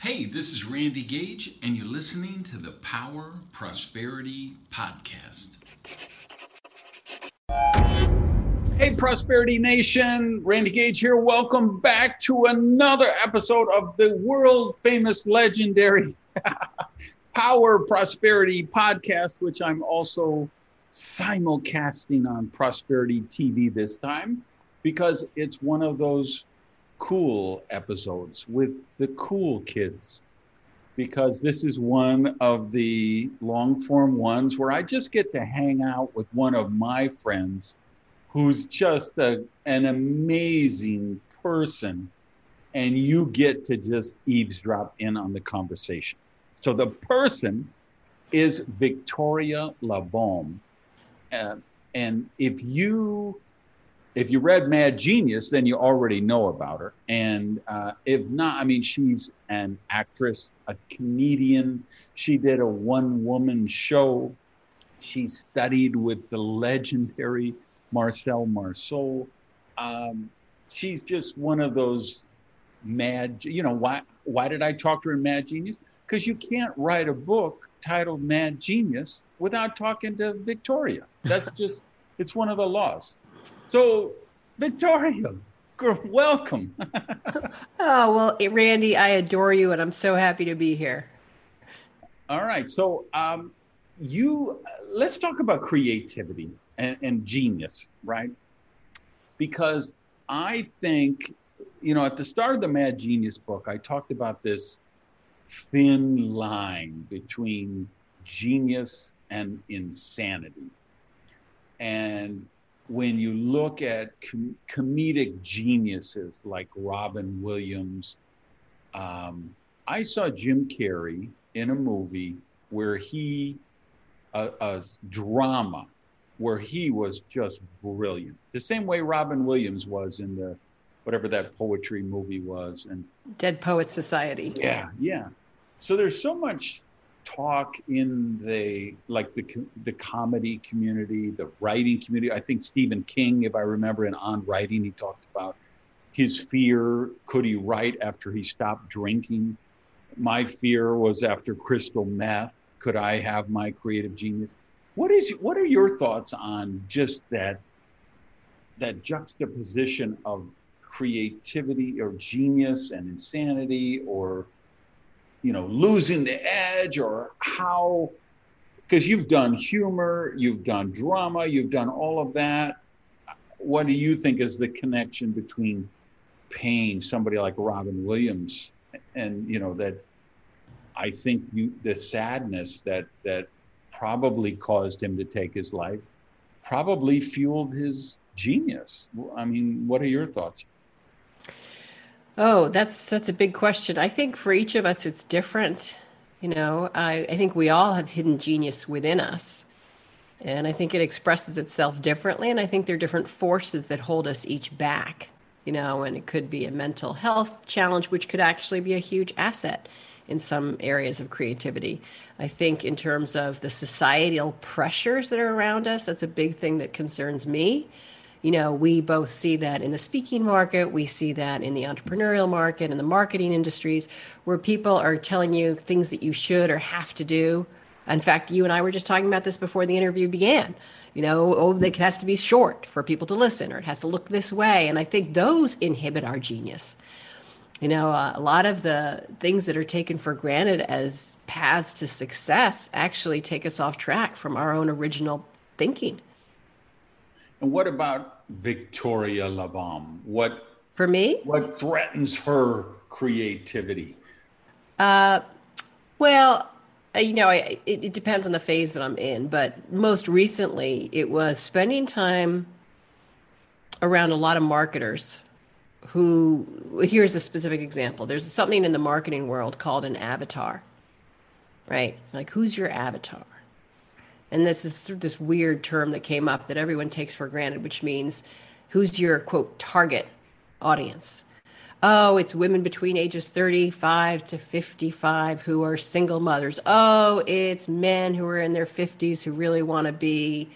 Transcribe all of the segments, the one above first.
Hey, this is Randy Gage, and you're listening to the Power Prosperity Podcast. Hey, Prosperity Nation, Randy Gage here. Welcome back to another episode of the world famous, legendary Power Prosperity Podcast, which I'm also simulcasting on Prosperity TV this time because it's one of those cool episodes with the cool kids because this is one of the long form ones where I just get to hang out with one of my friends who's just a, an amazing person and you get to just eavesdrop in on the conversation. So the person is Victoria Labalme. Uh, and if you if you read Mad Genius, then you already know about her. And uh, if not, I mean, she's an actress, a comedian. She did a one woman show. She studied with the legendary Marcel Marceau. Um, she's just one of those mad, you know, why, why did I talk to her in Mad Genius? Because you can't write a book titled Mad Genius without talking to Victoria. That's just, it's one of the laws. So, Victoria, girl, welcome. oh, well, Randy, I adore you and I'm so happy to be here. All right. So, um, you let's talk about creativity and, and genius, right? Because I think, you know, at the start of the Mad Genius book, I talked about this thin line between genius and insanity. And when you look at com- comedic geniuses like Robin Williams, um, I saw Jim Carrey in a movie where he, a, a drama, where he was just brilliant. The same way Robin Williams was in the whatever that poetry movie was and Dead Poet Society. Yeah, yeah. So there's so much talk in the like the the comedy community, the writing community. I think Stephen King, if I remember, in On Writing, he talked about his fear: could he write after he stopped drinking? My fear was after crystal meth. Could I have my creative genius? What is what are your thoughts on just that that juxtaposition of creativity or genius and insanity or you know losing the edge or how because you've done humor you've done drama you've done all of that. What do you think is the connection between pain somebody like robin williams and you know that i think you the sadness that that probably caused him to take his life probably fueled his genius? I mean what are your thoughts Oh, that's that's a big question. I think for each of us it's different. You know, I, I think we all have hidden genius within us. And I think it expresses itself differently. And I think there are different forces that hold us each back, you know, and it could be a mental health challenge, which could actually be a huge asset in some areas of creativity. I think, in terms of the societal pressures that are around us, that's a big thing that concerns me you know, we both see that in the speaking market, we see that in the entrepreneurial market, in the marketing industries, where people are telling you things that you should or have to do. In fact, you and I were just talking about this before the interview began. You know, oh, it has to be short for people to listen, or it has to look this way. And I think those inhibit our genius. You know, uh, a lot of the things that are taken for granted as paths to success actually take us off track from our own original thinking. And what about Victoria Labalme? What for me? What threatens her creativity? Uh, well, uh, you know, I, it, it depends on the phase that I'm in, but most recently it was spending time around a lot of marketers who here's a specific example there's something in the marketing world called an avatar right? Like, who's your avatar? And this is this weird term that came up that everyone takes for granted, which means who's your quote target audience? Oh, it's women between ages 35 to 55 who are single mothers. Oh, it's men who are in their 50s who really want to be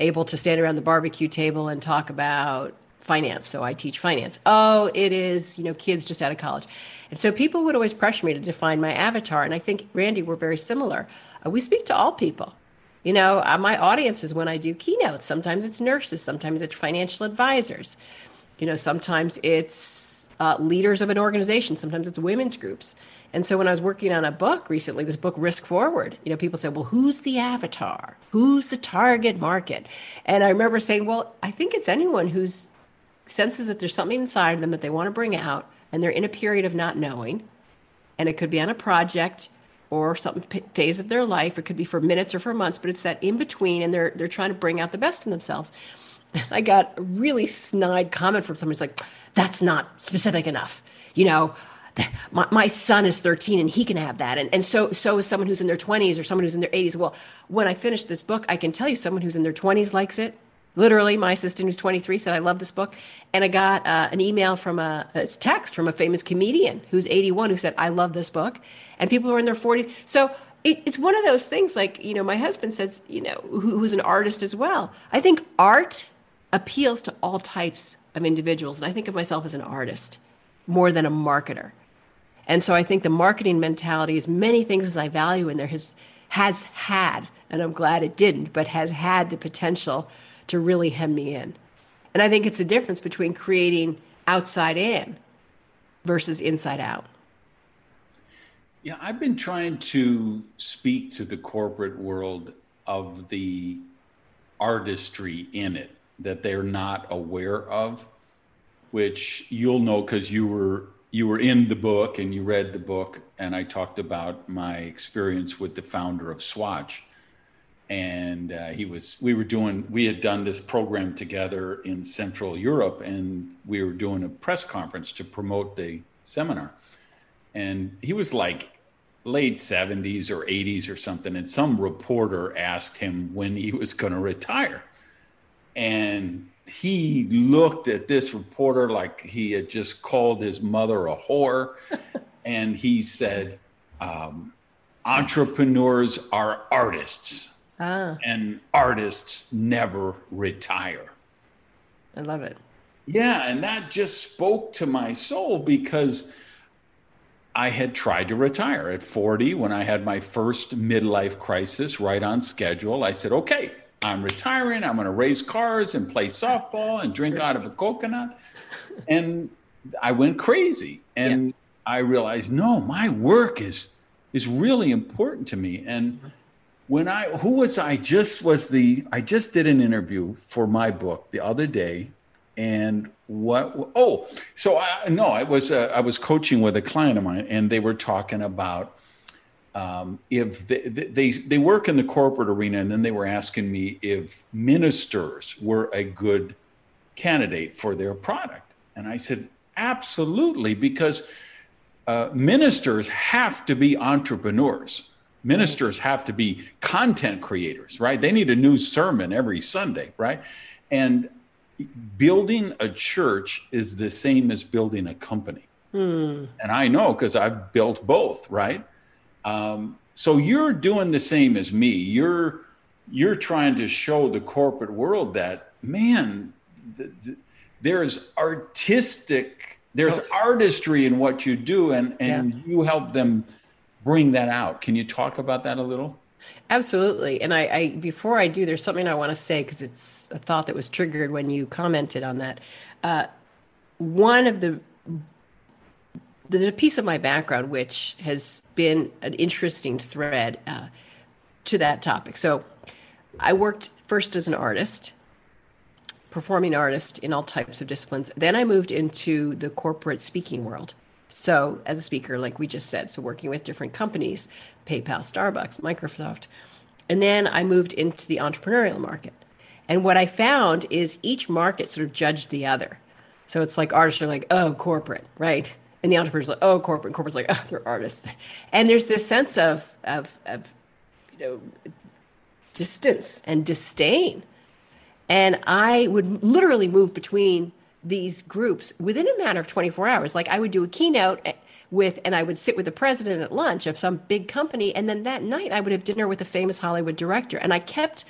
able to stand around the barbecue table and talk about finance. So I teach finance. Oh, it is, you know, kids just out of college. And so people would always pressure me to define my avatar. And I think, Randy, we're very similar. Uh, we speak to all people. You know, uh, my audience is when I do keynotes. Sometimes it's nurses, sometimes it's financial advisors. You know, sometimes it's uh, leaders of an organization, sometimes it's women's groups. And so when I was working on a book recently, this book Risk Forward, you know, people said, "Well, who's the avatar? Who's the target market?" And I remember saying, "Well, I think it's anyone who's senses that there's something inside of them that they want to bring out and they're in a period of not knowing and it could be on a project or some phase of their life. It could be for minutes or for months but it's that in between and they're they're trying to bring out the best in themselves. I got a really snide comment from somebody like that's not specific enough. You know my, my son is 13 and he can have that. And, and so so is someone who's in their 20s or someone who's in their 80s well when i finish this book i can tell you someone who's in their 20s likes it literally my assistant who's 23 said i love this book. And i got uh, an email from a, a, text from a famous comedian who's 81 who said i love this book. And people who are in their 40s so it, it's one of those things like you know my husband says you know who, who's an artist as well. I think art appeals to all types of individuals and i think of myself as an artist more than a marketer. And so i think the marketing mentality is many things as i value and there has has had and i'm glad it didn't but has had the potential to really hem me in. And I think it's the difference between creating outside in versus inside out. Yeah, I've been trying to speak to the corporate world of the artistry in it that they're not aware of, which you'll know because you were you were in the book and you read the book, and I talked about my experience with the founder of Swatch and uh, he was we were doing we had done this program together in central europe and we were doing a press conference to promote the seminar. And he was like late 70s or 80s or something and some reporter asked him when he was going to retire. And he looked at this reporter like he had just called his mother a whore and he said um, entrepreneurs are artists Ah. And artists never retire. I love it. Yeah, and that just spoke to my soul because I had tried to retire at 40 when I had my first midlife crisis right on schedule. I said, okay, I'm retiring. I'm going to race cars and play softball and drink out of a coconut. And I went crazy. And yeah. I realized, no, my work is is really important to me. And mm-hmm when I who was I just was the I just did an interview for my book the other day, and what oh so I no I was uh, I was coaching with a client of mine and they were talking about um, if they, they they work in the corporate arena and then they were asking me if ministers were a good candidate for their product. And I said absolutely because uh, ministers have to be entrepreneurs Ministers have to be content creators, right? They need a new sermon every Sunday, right? And building a church is the same as building a company. Hmm. And I know because I've built both, right? Um, so you're doing the same as me. You're you're trying to show the corporate world that man, the, the, there's artistic, there's artistry in what you do, and and yeah. you help them bring that out. Can you talk about that a little? Absolutely. And I, I before I do, there's something I want to say because it's a thought that was triggered when you commented on that. Uh, one of the there's a piece of my background which has been an interesting thread uh, to that topic. So I worked first as an artist, performing artist in all types of disciplines. Then I moved into the corporate speaking world. So, as a speaker, like we just said, so working with different companies, PayPal, Starbucks, Microsoft. And then I moved into the entrepreneurial market. And what I found is each market sort of judged the other. So it's like artists are like, oh, corporate, right? And the entrepreneur's like, oh, corporate. And corporate's like, oh, they're artists. And there's this sense of, of, of you know, distance and disdain. And I would literally move between these groups within a matter of 24 hours. Like I would do a keynote eh, with, and I would sit with the president at lunch of some big company. And then that night I would have dinner with a famous Hollywood director. And I kept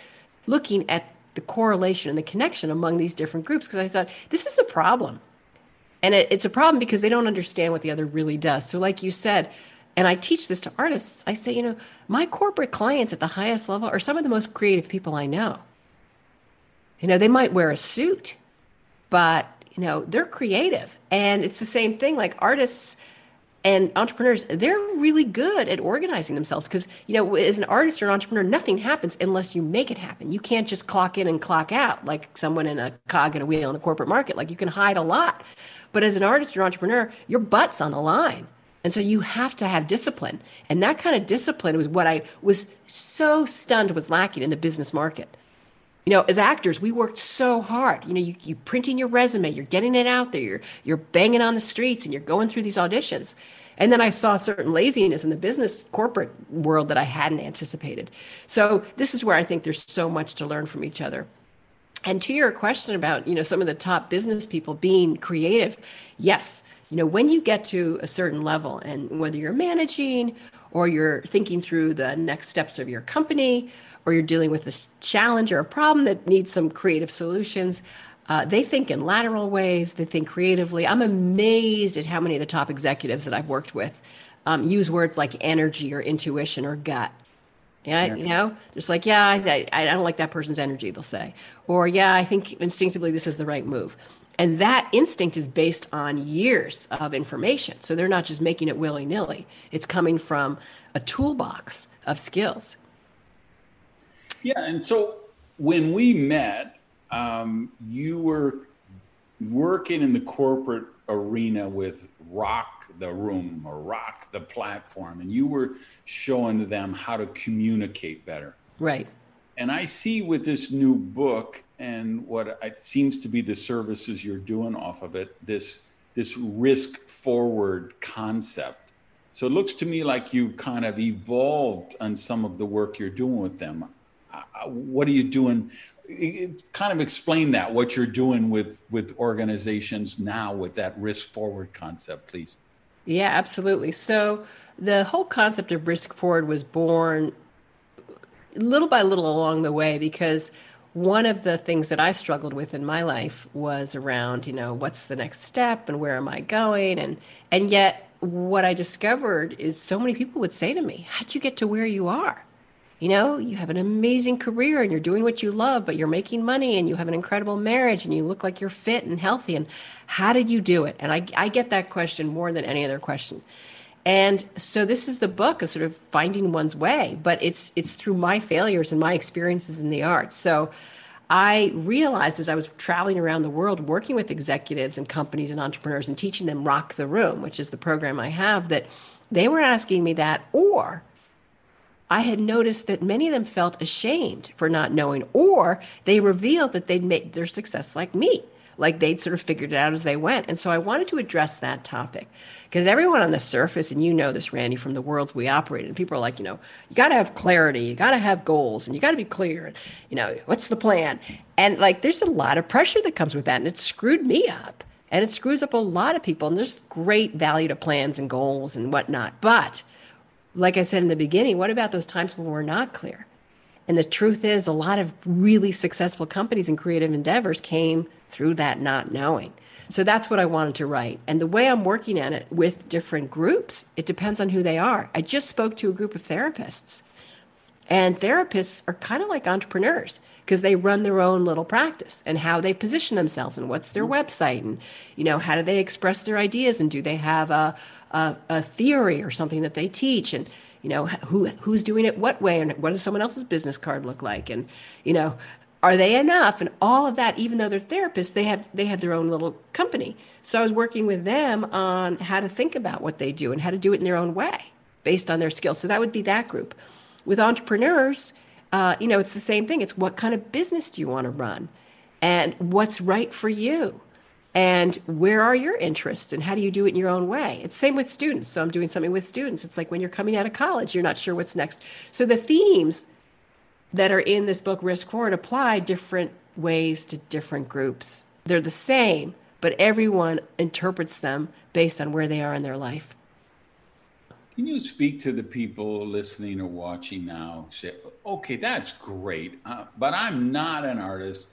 looking at the correlation and the connection among these different groups because I thought this is a problem. And it, it's a problem because they don't understand what the other really does. So, like you said, and I teach this to artists, I say, you know, my corporate clients at the highest level are some of the most creative people I know. You know, they might wear a suit, but, you know, they're creative. And it's the same thing like artists and entrepreneurs they're really good at organizing themselves because you know as an artist or an entrepreneur nothing happens unless you make it happen. You can't just clock in and clock out like someone in a cog in a wheel in a corporate market. Like you can hide a lot. But as an artist or entrepreneur your butt's on the line. And so you have to have discipline. And that kind of discipline was what i was so stunned was lacking in the business market you know, as actors, we worked so hard. You know, you, you printing your resume, you're getting it out there, you're you're banging on the streets, and you're going through these auditions. And then I saw certain laziness in the business corporate world that I hadn't anticipated. So this is where I think there's so much to learn from each other. And to your question about, you know, some of the top business people being creative, yes, you know, when you get to a certain level and whether you're managing or you're thinking through the next steps of your company or you're dealing with a challenge or a problem that needs some creative solutions. Uh, they think in lateral ways, they think creatively. I'm amazed at how many of the top executives that I've worked with um, use words like energy or intuition or gut. Yeah, yeah. you know, just like, yeah, I, I don't like that person's energy, they'll say. Or, yeah, I think instinctively this is the right move. And that instinct is based on years of information. So they're not just making it willy nilly, it's coming from a toolbox of skills. Yeah, and so when we met, um, you were working in the corporate arena with Rock the Room or Rock the Platform, and you were showing them how to communicate better. Right. And I see with this new book and what it seems to be the services you're doing off of it, this this risk forward concept. So it looks to me like you kind of evolved on some of the work you're doing with them. What are you doing? Kind of explain that what you're doing with with organizations now with that risk forward concept, please. Yeah, absolutely. So the whole concept of risk forward was born little by little along the way because one of the things that I struggled with in my life was around, you know, what's the next step and where am I going? And and yet what I discovered is so many people would say to me, How'd you get to where you are? You know, you have an amazing career and you're doing what you love, but you're making money and you have an incredible marriage and you look like you're fit and healthy. And how did you do it? And I, I get that question more than any other question. And so this is the book of sort of finding one's way, but it's it's through my failures and my experiences in the arts. So I realized as I was traveling around the world working with executives and companies and entrepreneurs and teaching them Rock the Room, which is the program I have, that they were asking me that or I had noticed that many of them felt ashamed for not knowing, or they revealed that they'd made their success like me, like they'd sort of figured it out as they went. And so I wanted to address that topic because everyone on the surface, and you know this, Randy, from the worlds we operate in, people are like, you know, you got to have clarity, you got to have goals, and you got to be clear. And, you know, what's the plan? And like, there's a lot of pressure that comes with that. And it screwed me up. And it screws up a lot of people. And there's great value to plans and goals and whatnot. But like I said in the beginning, what about those times when we're not clear? And the truth is, a lot of really successful companies and creative endeavors came through that not knowing. So that's what I wanted to write. And the way I'm working at it with different groups, it depends on who they are. I just spoke to a group of therapists, and therapists are kind of like entrepreneurs because they run their own little practice and how they position themselves and what's their website and you know how do they express their ideas and do they have a a, a theory or something that they teach? And you know who who's doing it what way and what does someone else's business card look like? And you know are they enough? And all of that even though they're therapists they have they have their own little company. So i was working with them on how to think about what they do and how to do it in their own way based on their skills. So that would be that group with entrepreneurs uh, you know it's the same thing. It's what kind of business do you want to run? And what's right for you? And where are your interests? And how do you do it in your own way? It's same with students. So i'm doing something with students. It's like when you're coming out of college you're not sure what's next. So the themes that are in this book risk forward apply different ways to different groups. They're the same but everyone interprets them based on where they are in their life can you speak to the people listening or watching now say okay that's great uh, but i'm not an artist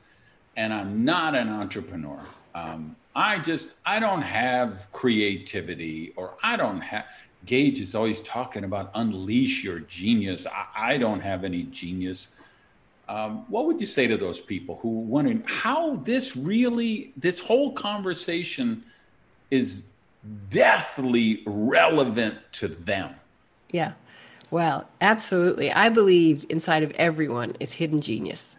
and i'm not an entrepreneur um, I just I don't have creativity or I don't have. Gage is always talking about unleash your genius. I, I don't have any genius. Um, what would you say to those people who wondering how this really this whole conversation is deathly relevant to them? Yeah. Well, absolutely. I believe inside of everyone is hidden genius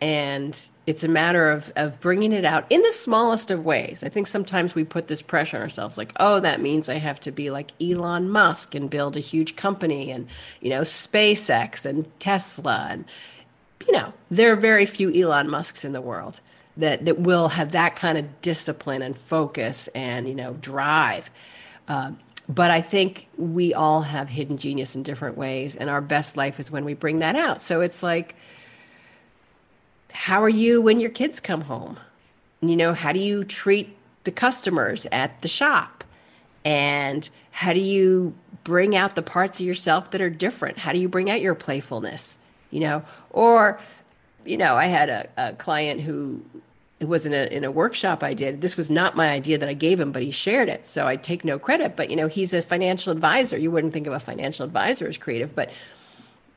and it's a matter of of bringing it out in the smallest of ways i think sometimes we put this pressure on ourselves like oh that means i have to be like elon musk and build a huge company and you know spacex and tesla and you know there are very few elon musks in the world that that will have that kind of discipline and focus and you know drive uh, but I think we all have hidden genius in different ways, and our best life is when we bring that out. So it's like, how are you when your kids come home? You know, how do you treat the customers at the shop? And how do you bring out the parts of yourself that are different? How do you bring out your playfulness? You know, or, you know, I had a, a client who it was in a, in a workshop I did. This was not my idea that I gave him, but he shared it. So I take no credit. But, you know, he's a financial advisor. You wouldn't think of a financial advisor as creative, but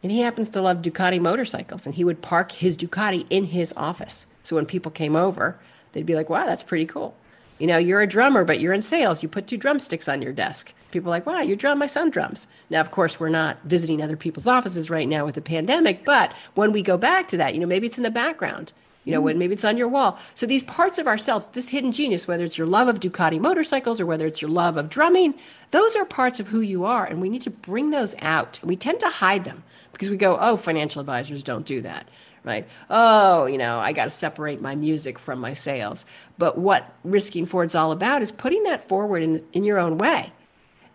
and he happens to love Ducati motorcycles, and he would park his Ducati in his office. So when people came over, they'd be like, wow, that's pretty cool. You know, you're a drummer, but you're in sales. You put two drumsticks on your desk. People are like, wow, you drum, my son drums. Now, of course, we're not visiting other people's offices right now with the pandemic, but when we go back to that, you know, maybe it's in the background. You know, mm. when maybe it's on your wall. So these parts of ourselves, this hidden genius, whether it's your love of Ducati motorcycles or whether it's your love of drumming, those are parts of who you are. And we need to bring those out. We tend to hide them because we go, oh, financial advisors don't do that, right? Oh, you know, I got to separate my music from my sales. But what risking forward's all about is putting that forward in, in your own way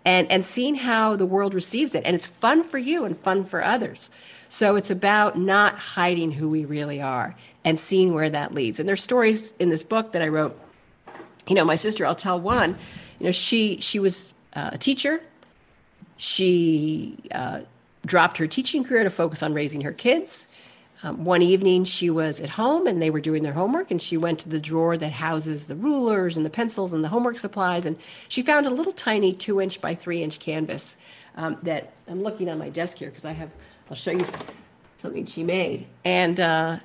and, and seeing how the world receives it. And it's fun for you and fun for others. So it's about not hiding who we really are and seeing where that leads. And there's stories in this book that I wrote. You know, my sister, I'll tell one. You know, she she was uh, a teacher. She uh, dropped her teaching career to focus on raising her kids. Um, one evening, she was at home and they were doing their homework, and she went to the drawer that houses the rulers and the pencils and the homework supplies, and she found a little tiny two inch by three inch canvas um, that I'm looking on my desk here because I have, I'll show you something she made. And, uh,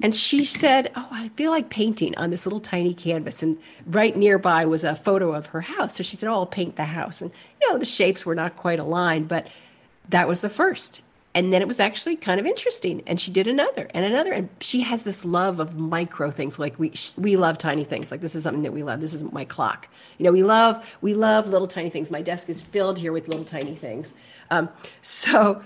and she said, Oh, I feel like painting on this little tiny canvas. And right nearby was a photo of her house. So she said, Oh, I'll paint the house. And, you know, the shapes were not quite aligned, but that was the first. And then it was actually kind of interesting. And she did another and another. And she has this love of micro things. Like we we love tiny things. Like this is something that we love. This is my clock. You know we love we love little tiny things. My desk is filled here with little tiny things. Um, so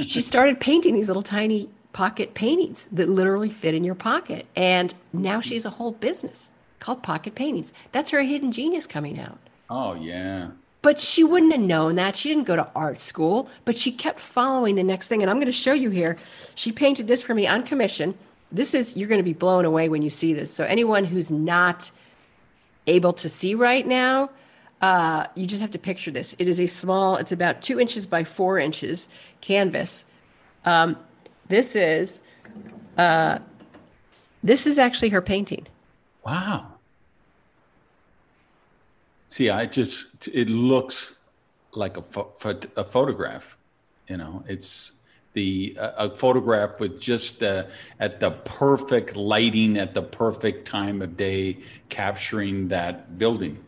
she started painting these little tiny pocket paintings that literally fit in your pocket and now she's a whole business called pocket paintings that's her hidden genius coming out oh yeah but she wouldn't have known that. She didn't go to art school, but she kept following the next thing. And I'm going to show you here. She painted this for me on commission. This is, you're going to be blown away when you see this. So, anyone who's not able to see right now, uh, you just have to picture this. It is a small, it's about two inches by four inches canvas. Um, this is, uh, this is actually her painting. Wow. See, I just it looks like a, fo- a photograph. You know, it's the a photograph with just uh, at the perfect lighting at the perfect time of day, capturing that building.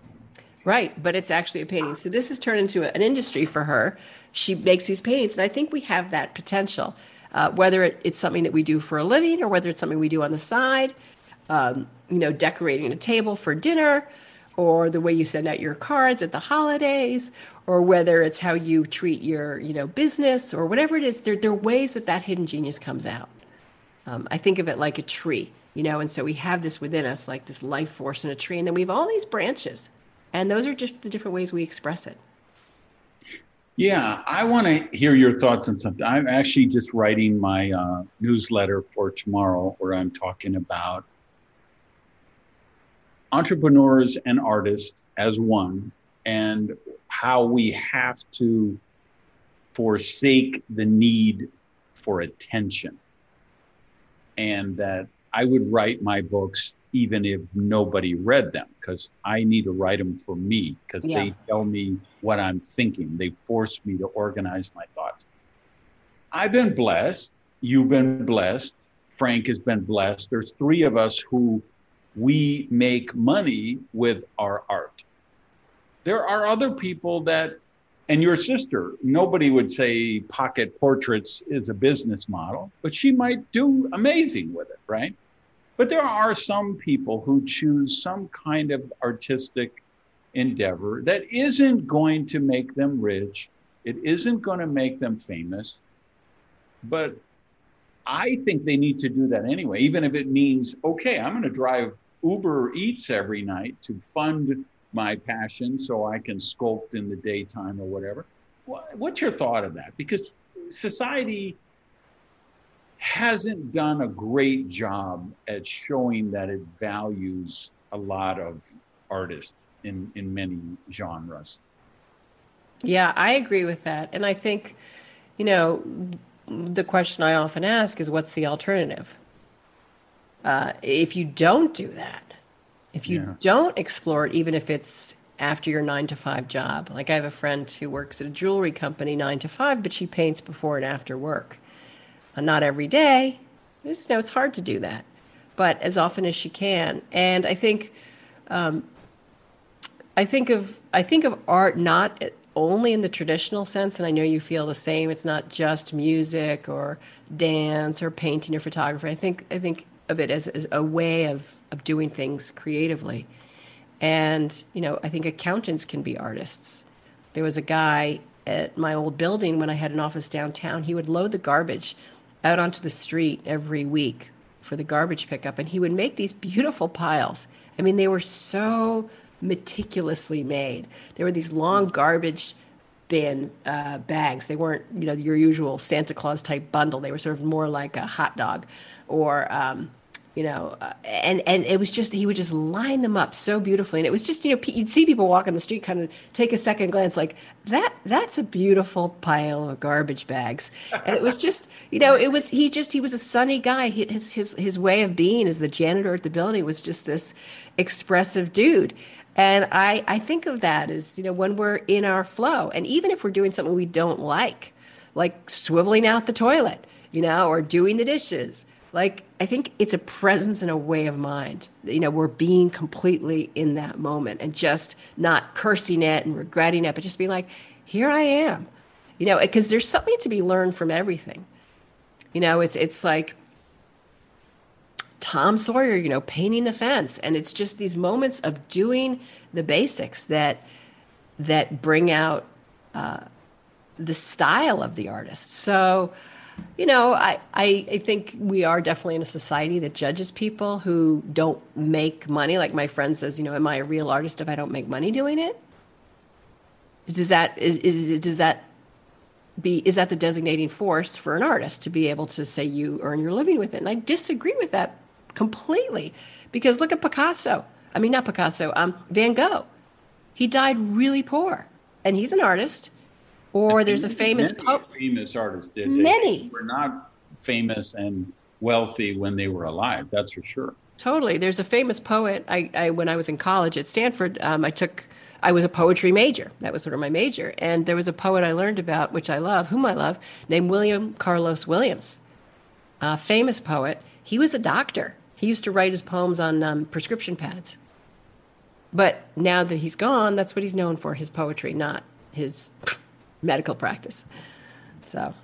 Right, but it's actually a painting. So this has turned into an industry for her. She makes these paintings, and I think we have that potential. Uh, whether it, it's something that we do for a living or whether it's something we do on the side, um, you know, decorating a table for dinner, or the way you send out your cards at the holidays or whether it's how you treat your you know business or whatever it is there, there are ways that that hidden genius comes out um, i think of it like a tree you know, and so we have this within us, like this life force in a tree, and then we have all these branches, and those are just the different ways we express it. Yeah, I want to hear your thoughts on something. I'm actually just writing my uh, newsletter for tomorrow where I'm talking about entrepreneurs and artists as one and how we have to forsake the need for attention. And that I would write my books even if nobody read them because I need to write them for me because yeah. they tell me what I'm thinking. They force me to organize my thoughts. I've been blessed. You've been blessed. Frank has been blessed. There's three of us who we make money with our art. There are other people that, and your sister, nobody would say pocket portraits is a business model, but she might do amazing with it, right? But there are some people who choose some kind of artistic endeavor that isn't going to make them rich, it isn't going to make them famous, but I think they need to do that anyway, even if it means, okay, I'm going to drive Uber Eats every night to fund my passion so I can sculpt in the daytime or whatever. What's your thought of that? Because society hasn't done a great job at showing that it values a lot of artists in, in many genres. Yeah, I agree with that. And I think, you know, the question I often ask is what's the alternative? Uh, if you don't do that, if you yeah. don't explore it, even if it's after your nine to five job, like I have a friend who works at a jewelry company nine to five, but she paints before and after work not every day. Just know it's hard to do that, but as often as she can. And I think, um, I think of I think of art not only in the traditional sense, and I know you feel the same. It's not just music or dance or painting or photography. I think I think of it as, as a way of of doing things creatively. And you know, I think accountants can be artists. There was a guy at my old building when I had an office downtown. He would load the garbage out onto the street every week for the garbage pickup, and he would make these beautiful piles. I mean, they were so meticulously made. There were these long garbage bin uh, bags. They weren't, you know, your usual Santa Claus type bundle. They were sort of more like a hot dog or um, you know, uh, and and it was just he would just line them up so beautifully, and it was just you know you'd see people walk on the street, kind of take a second glance, like that that's a beautiful pile of garbage bags, and it was just you know it was he just he was a sunny guy. His his his way of being as the janitor at the building was just this expressive dude. And I, I think of that as, you know, when we're in our flow. And even if we're doing something we don't like, like swiveling out the toilet, you know, or doing the dishes, like I think it's a presence and a way of mind. You know, we're being completely in that moment and just not cursing it and regretting it, but just being like, here I am. You know, because there's something to be learned from everything. You know, it's it's like Tom Sawyer, you know, painting the fence, and it's just these moments of doing the basics that that bring out uh, the style of the artist. So you know, I, I, I think we are definitely in a society that judges people who don't make money. Like my friend says, you know, am I a real artist if I don't make money doing it? Does that is, is does that be is that the designating force for an artist to be able to say you earn your living with it? And I disagree with that completely because look at Picasso. I mean, not Picasso. Um, Van Gogh. He died really poor, and he's an artist or there's a famous many famous artists did. Many they were not famous and wealthy when they were alive. That's for sure. Totally. There's a famous poet. I, I when I was in college at Stanford, um, I took. I was a poetry major. That was sort of my major. And there was a poet I learned about, which I love, whom I love, named William Carlos Williams, a famous poet. He was a doctor. He used to write his poems on um, prescription pads. But now that he's gone, that's what he's known for his poetry, not his medical practice. So,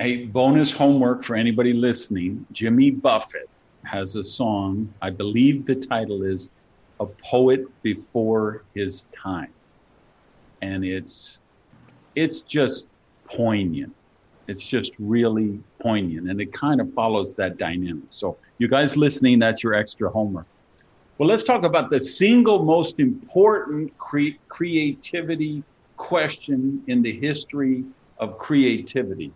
a bonus homework for anybody listening Jimmy Buffett has a song. I believe the title is A Poet Before His Time. And it's it's just poignant. it's just really poignant and it kind of follows that dynamic. So, you guys listening, that's your extra homework. Well, let's talk about the single most important cre- creativity question in the history of creativity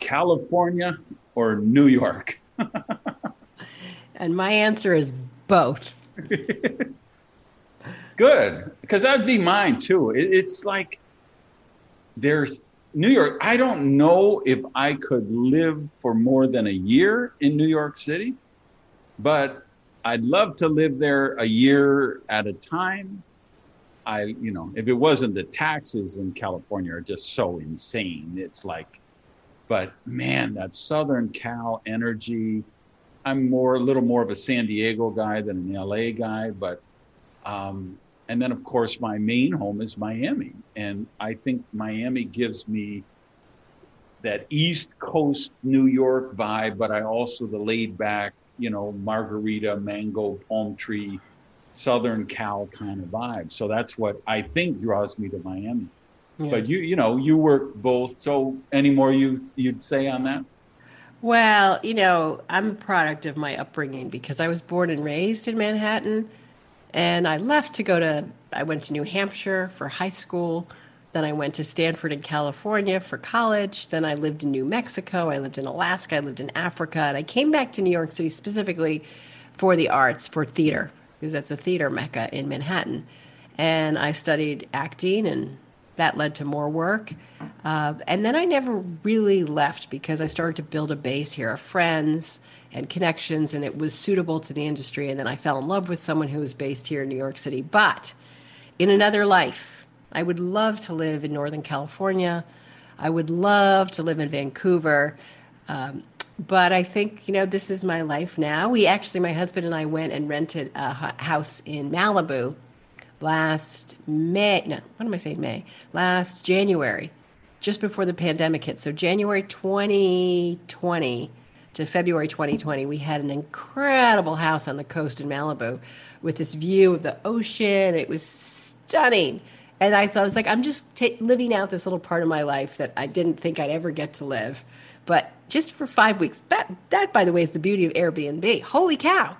California or New York? and my answer is both. Good, because that'd be mine too. It, it's like there's New York. I don't know if I could live for more than a year in New York City, but I'd love to live there a year at a time. I, you know, if it wasn't the taxes in California are just so insane, it's like, but man, that Southern Cal energy. I'm more a little more of a San Diego guy than an LA guy, but um, and then of course my main home is Miami, and I think Miami gives me that East Coast New York vibe, but I also the laid back, you know, margarita, mango, palm tree, Southern Cal kind of vibe. So that's what I think draws me to Miami. Yeah. But you, you know, you work both. So any more you you'd say on that? Well, you know, I'm a product of my upbringing because I was born and raised in Manhattan, and I left to go to. I went to New Hampshire for high school. Then I went to Stanford in California for college. Then I lived in New Mexico. I lived in Alaska. I lived in Africa. And I came back to New York City specifically for the arts, for theater, because that's a theater mecca in Manhattan. And I studied acting and that led to more work. Uh, and then I never really left because I started to build a base here of friends and connections, and it was suitable to the industry. And then I fell in love with someone who was based here in New York City. But in another life, I would love to live in Northern California. I would love to live in Vancouver. Um, but I think, you know, this is my life now. We actually, my husband and I went and rented a house in Malibu last May. No, what am I saying? May. Last January, just before the pandemic hit. So January 2020 to February 2020, we had an incredible house on the coast in Malibu with this view of the ocean. It was stunning. And I thought, I was like, I'm just t- living out this little part of my life that I didn't think I'd ever get to live. But just for five weeks, that, that by the way, is the beauty of Airbnb. Holy cow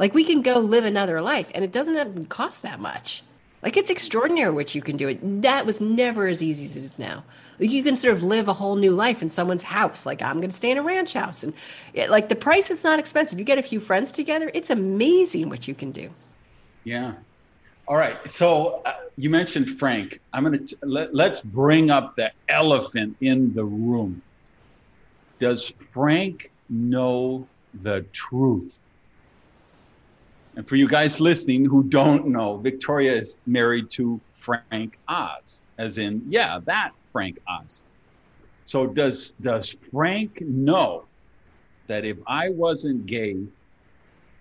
like we can go live another life and it doesn't even cost that much. Like it's extraordinary what you can do. It that was never as easy as it is now. Like you can sort of live a whole new life in someone's house. Like I'm going to stay in a ranch house, and it, like the price is not expensive. You get a few friends together, it's amazing what you can do. Yeah. All right. So uh, you mentioned Frank. I'm going to let, let's bring up the elephant in the room. Does Frank know the truth? And for you guys listening who don't know, Victoria is married to Frank Oz, as in, yeah, that Frank Oz. So does does Frank know that if I wasn't gay,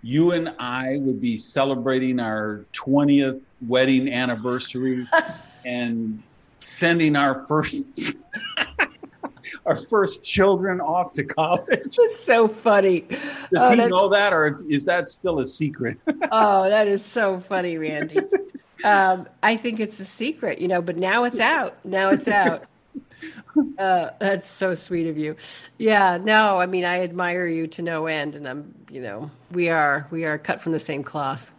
you and I would be celebrating our 20th wedding anniversary and sending our first our first children off to college. That's so funny. Does oh, he know that, or is that still a secret? oh, that is so funny, Randy. Um, I think it's a secret, you know, but now it's out. Now it's out. Uh, that's so sweet of you. Yeah, no, I mean, I admire you to no end, and I'm, you know, we are we are cut from the same cloth.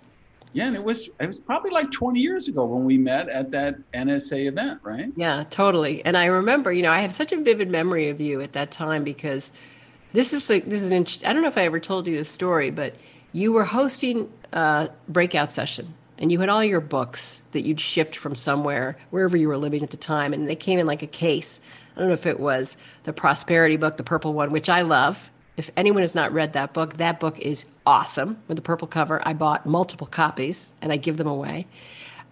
Yeah, and it was it was probably like 20 years ago when we met at that NSA event, right? Yeah, totally. And I remember, you know, I have such a vivid memory of you at that time because this is like this is an I don't know if I ever told you this story, but you were hosting a breakout session and you had all your books that you'd shipped from somewhere wherever you were living at the time and they came in like a case. I don't know if it was the prosperity book, the purple one, which I love if anyone has not read that book, that book is awesome with the purple cover. I bought multiple copies and I give them away.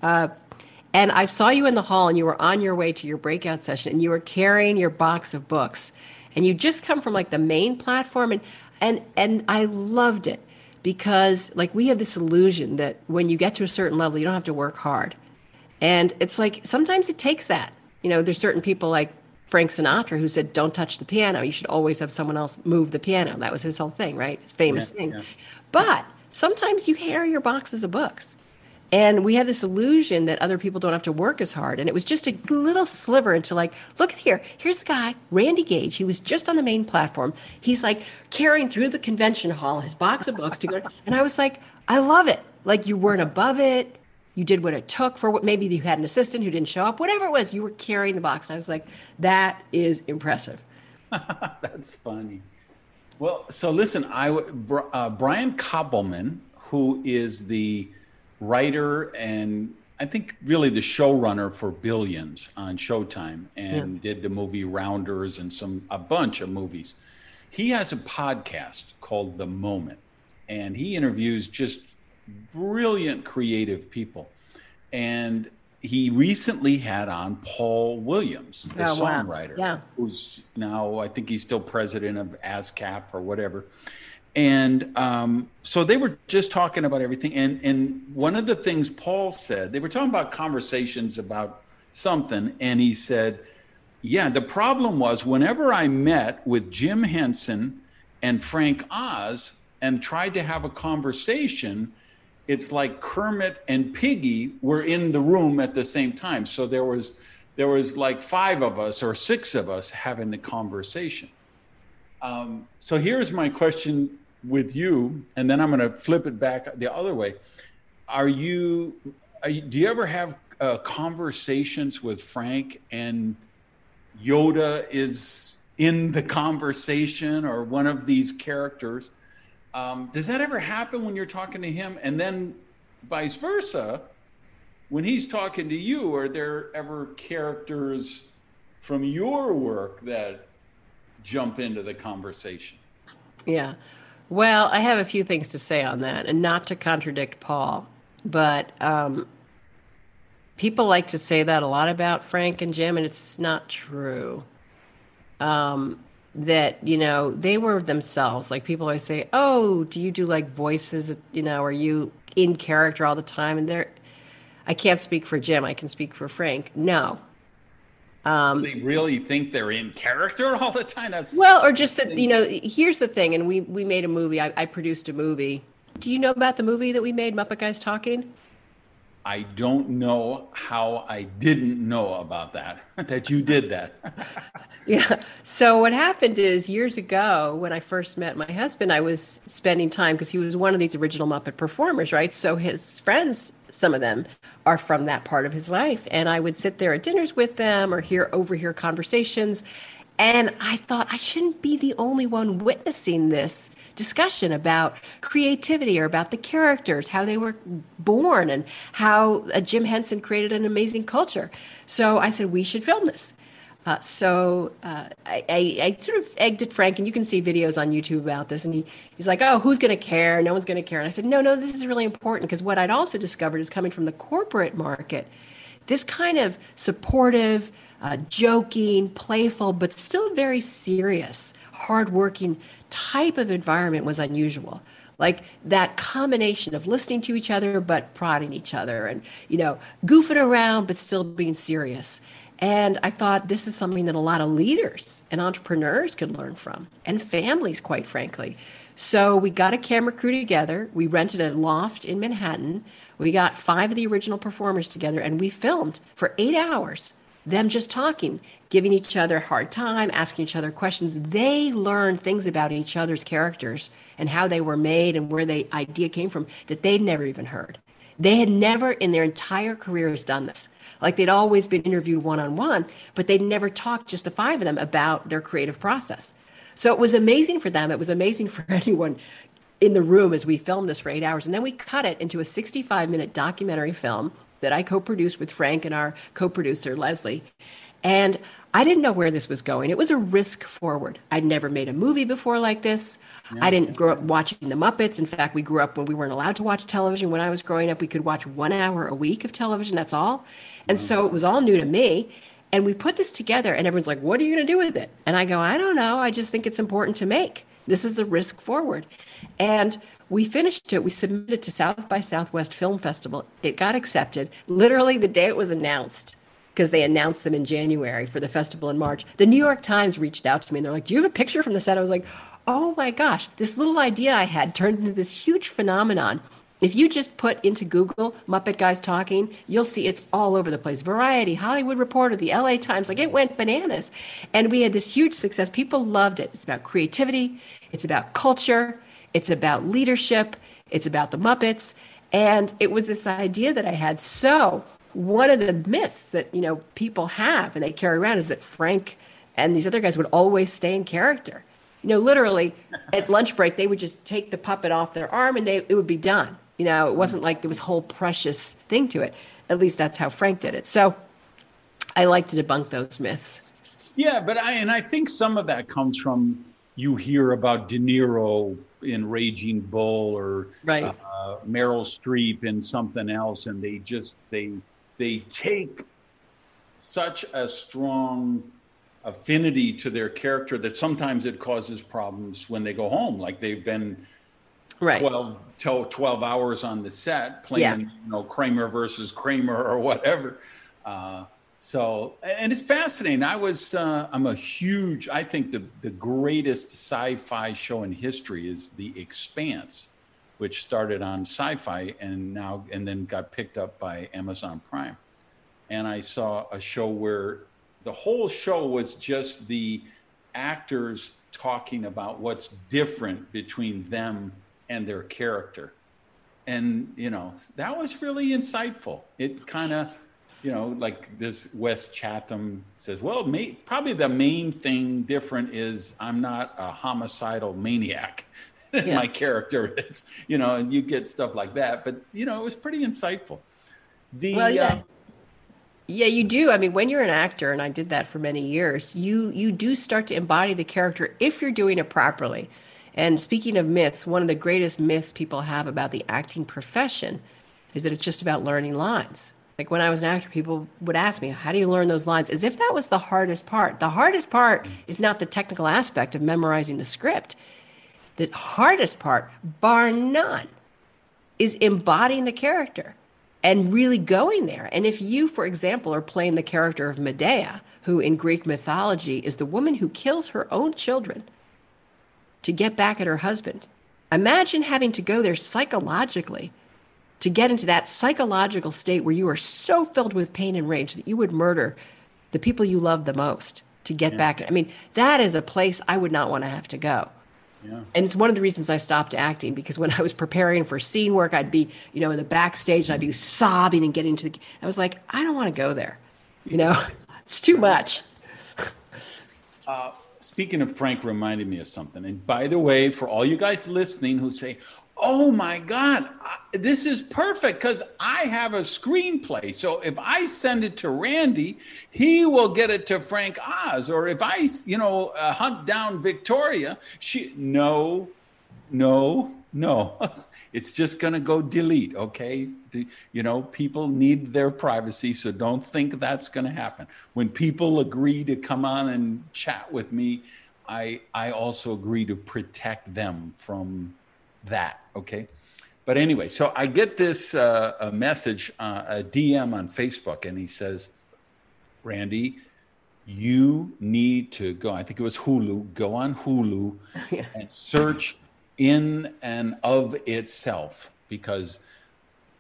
Uh, and I saw you in the hall and you were on your way to your breakout session and you were carrying your box of books and you just come from like the main platform and and and I loved it because like we have this illusion that when you get to a certain level you don't have to work hard. And it's like sometimes it takes that. You know, there's certain people like Frank Sinatra, who said, "Don't touch the piano. You should always have someone else move the piano." That was his whole thing, right? His famous yeah, thing. Yeah. But sometimes you carry your boxes of books, And we have this illusion that other people don't have to work as hard. And it was just a little sliver into like, look here, here's the guy, Randy Gage. He was just on the main platform. He's like carrying through the convention hall his box of books to go. And I was like, I love it. Like you weren't above it. You did what it took for what maybe you had an assistant who didn't show up, whatever it was, you were carrying the box. And I was like, that is impressive. That's funny. Well, so listen, I uh, Brian Koppelman, who is the writer and I think really the showrunner for Billions on Showtime and yeah. did the movie Rounders and some a bunch of movies. He has a podcast called The Moment and he interviews just brilliant creative people. And he recently had on Paul Williams, the oh, songwriter, wow. yeah. who's now I think he's still president of ASCAP or whatever. And um, so they were just talking about everything. And and one of the things Paul said, they were talking about conversations about something, and he said, "Yeah, the problem was whenever I met with Jim Henson and Frank Oz and tried to have a conversation." It's like Kermit and Piggy were in the room at the same time. So there was there was like five of us or six of us having the conversation. Um, so here's my question with you, and then I'm going to flip it back the other way. Are you, are you do you ever have uh, conversations with Frank and Yoda is in the conversation or one of these characters? Um, does that ever happen when you're talking to him? And then vice versa, when he's talking to you, are there ever characters from your work that jump into the conversation? Yeah. Well, I have a few things to say on that, and not to contradict Paul, but um, people like to say that a lot about Frank and Jim, and it's not true. Um, that you know they were themselves. Like people always say, "Oh, do you do like voices? You know, are you in character all the time?" And they're, I can't speak for Jim. I can speak for Frank. No, um, they really think they're in character all the time. That's well, or just that you know. Here's the thing, and we we made a movie. I, I produced a movie. Do you know about the movie that we made, Muppet Guys Talking? I don't know how I didn't know about that, that you did that. yeah. So, what happened is years ago, when I first met my husband, I was spending time because he was one of these original Muppet performers, right? So, his friends, some of them, are from that part of his life. And I would sit there at dinners with them or hear overhear conversations. And I thought I shouldn't be the only one witnessing this discussion about creativity or about the characters, how they were born, and how uh, Jim Henson created an amazing culture. So I said, we should film this. Uh, so uh, I, I, I, sort of egged at Frank, and you can see videos on YouTube about this. And he, he's like, "Oh, who's going to care? No one's going to care." And I said, "No, no, this is really important because what I'd also discovered is coming from the corporate market, this kind of supportive, uh, joking, playful, but still very serious, hardworking type of environment was unusual. Like that combination of listening to each other but prodding each other and you know goofing around but still being serious. And i thought this is something that a lot of leaders and entrepreneurs could learn from and families quite frankly. So we got a camera crew together. We rented a loft in manhattan. We got five of the original performers together and we filmed for eight hours them just talking, giving each other a hard time, asking each other questions. They learned things about each other's characters and how they were made and where the idea came from that they'd never even heard. They had never in their entire careers done this. Like they'd always been interviewed one on one, but they'd never talked, just the five of them, about their creative process. So it was amazing for them. It was amazing for anyone in the room as we filmed this for eight hours. And then we cut it into a 65 minute documentary film that I co produced with Frank and our co producer, Leslie. And I didn't know where this was going. It was a risk forward. I'd never made a movie before like this. No. I didn't grow up watching the Muppets. In fact, we grew up when we weren't allowed to watch television. When I was growing up, we could watch one hour a week of television. That's all. And so it was all new to me. And we put this together, and everyone's like, What are you going to do with it? And I go, I don't know. I just think it's important to make. This is the risk forward. And we finished it. We submitted to South by Southwest Film Festival. It got accepted literally the day it was announced because they announced them in January for the festival in March. The New York Times reached out to me and they're like, Do you have a picture from the set? I was like, Oh my gosh, this little idea I had turned into this huge phenomenon. If you just put into Google Muppet Guys Talking, you'll see it's all over the place. Variety, Hollywood Reporter, the LA Times, like it went bananas. And we had this huge success. People loved it. It's about creativity, it's about culture, it's about leadership, it's about the Muppets. And it was this idea that I had. So, one of the myths that, you know, people have and they carry around is that Frank and these other guys would always stay in character. You know, literally at lunch break, they would just take the puppet off their arm and they it would be done. You know, it wasn't like there was whole precious thing to it. At least that's how Frank did it. So I like to debunk those myths. Yeah, but I and I think some of that comes from you hear about De Niro in Raging Bull or right. uh, Meryl Streep in something else, and they just they they take such a strong affinity to their character that sometimes it causes problems when they go home. Like they've been right. 12, 12 hours on the set playing, Yeah. you know, Kramer versus Kramer or whatever. Uh, so, and it's fascinating. I was, uh, I'm a huge, I think the, the greatest sci fi show in history is The Expanse, which started on sci fi and now, and then got picked up by Amazon Prime. And I saw a show where the whole show was just the actors talking about what's different between them and their character. And, you know, that was really insightful. It kind of, you know, like this Wes Chatham says, well, probably the main thing different is I'm not a homicidal maniac. Yeah. My character is, you know, and you get stuff like that. But, you know, it was pretty insightful. The, Well, yeah. uh, Yeah, you do. I mean, when you're an actor, and I did that for many years, you you do start to embody the character if you're doing it properly. And speaking of myths, one of the greatest myths people have about the acting profession is that it's just about learning lines. Like when I was an actor, people would ask me, "How do you learn those lines?" As if that was the hardest part. The hardest part is not the technical aspect of memorizing the script. The hardest part, bar none, is embodying the character and really going there. And if you, for example, are playing the character of Medea, who in Greek mythology is the woman who kills her own children to get back at her husband, imagine having to go there psychologically to get into that psychological state where you are so filled with pain and rage that you would murder the people you love the most to get back. I mean, that is a place I would not want to have to go. Yeah. And it's one of the reasons I stopped acting because when I was preparing for scene work, I'd be, you know, in the backstage and I'd be sobbing and getting to the. I was like, I don't want to go there. You know, it's too much. Uh, Speaking of Frank, reminded me of something. And by the way, for all you guys listening who say, "Oh my God, this is perfect," because I have a screenplay. So if I send it to Randy, he will get it to Frank Oz. Or if I, you know, uh, hunt down Victoria, she no, no, no. It's just going to go delete, okay? The- you know, people need their privacy, so don't think that's going to happen. When people agree to come on and chat with me, I I also agree to protect them from that, okay? But anyway, so I get this uh, a message, uh, a DM on Facebook, and he says, Randy, you need to go. I think it was Hulu. Go on Hulu and search in and of itself because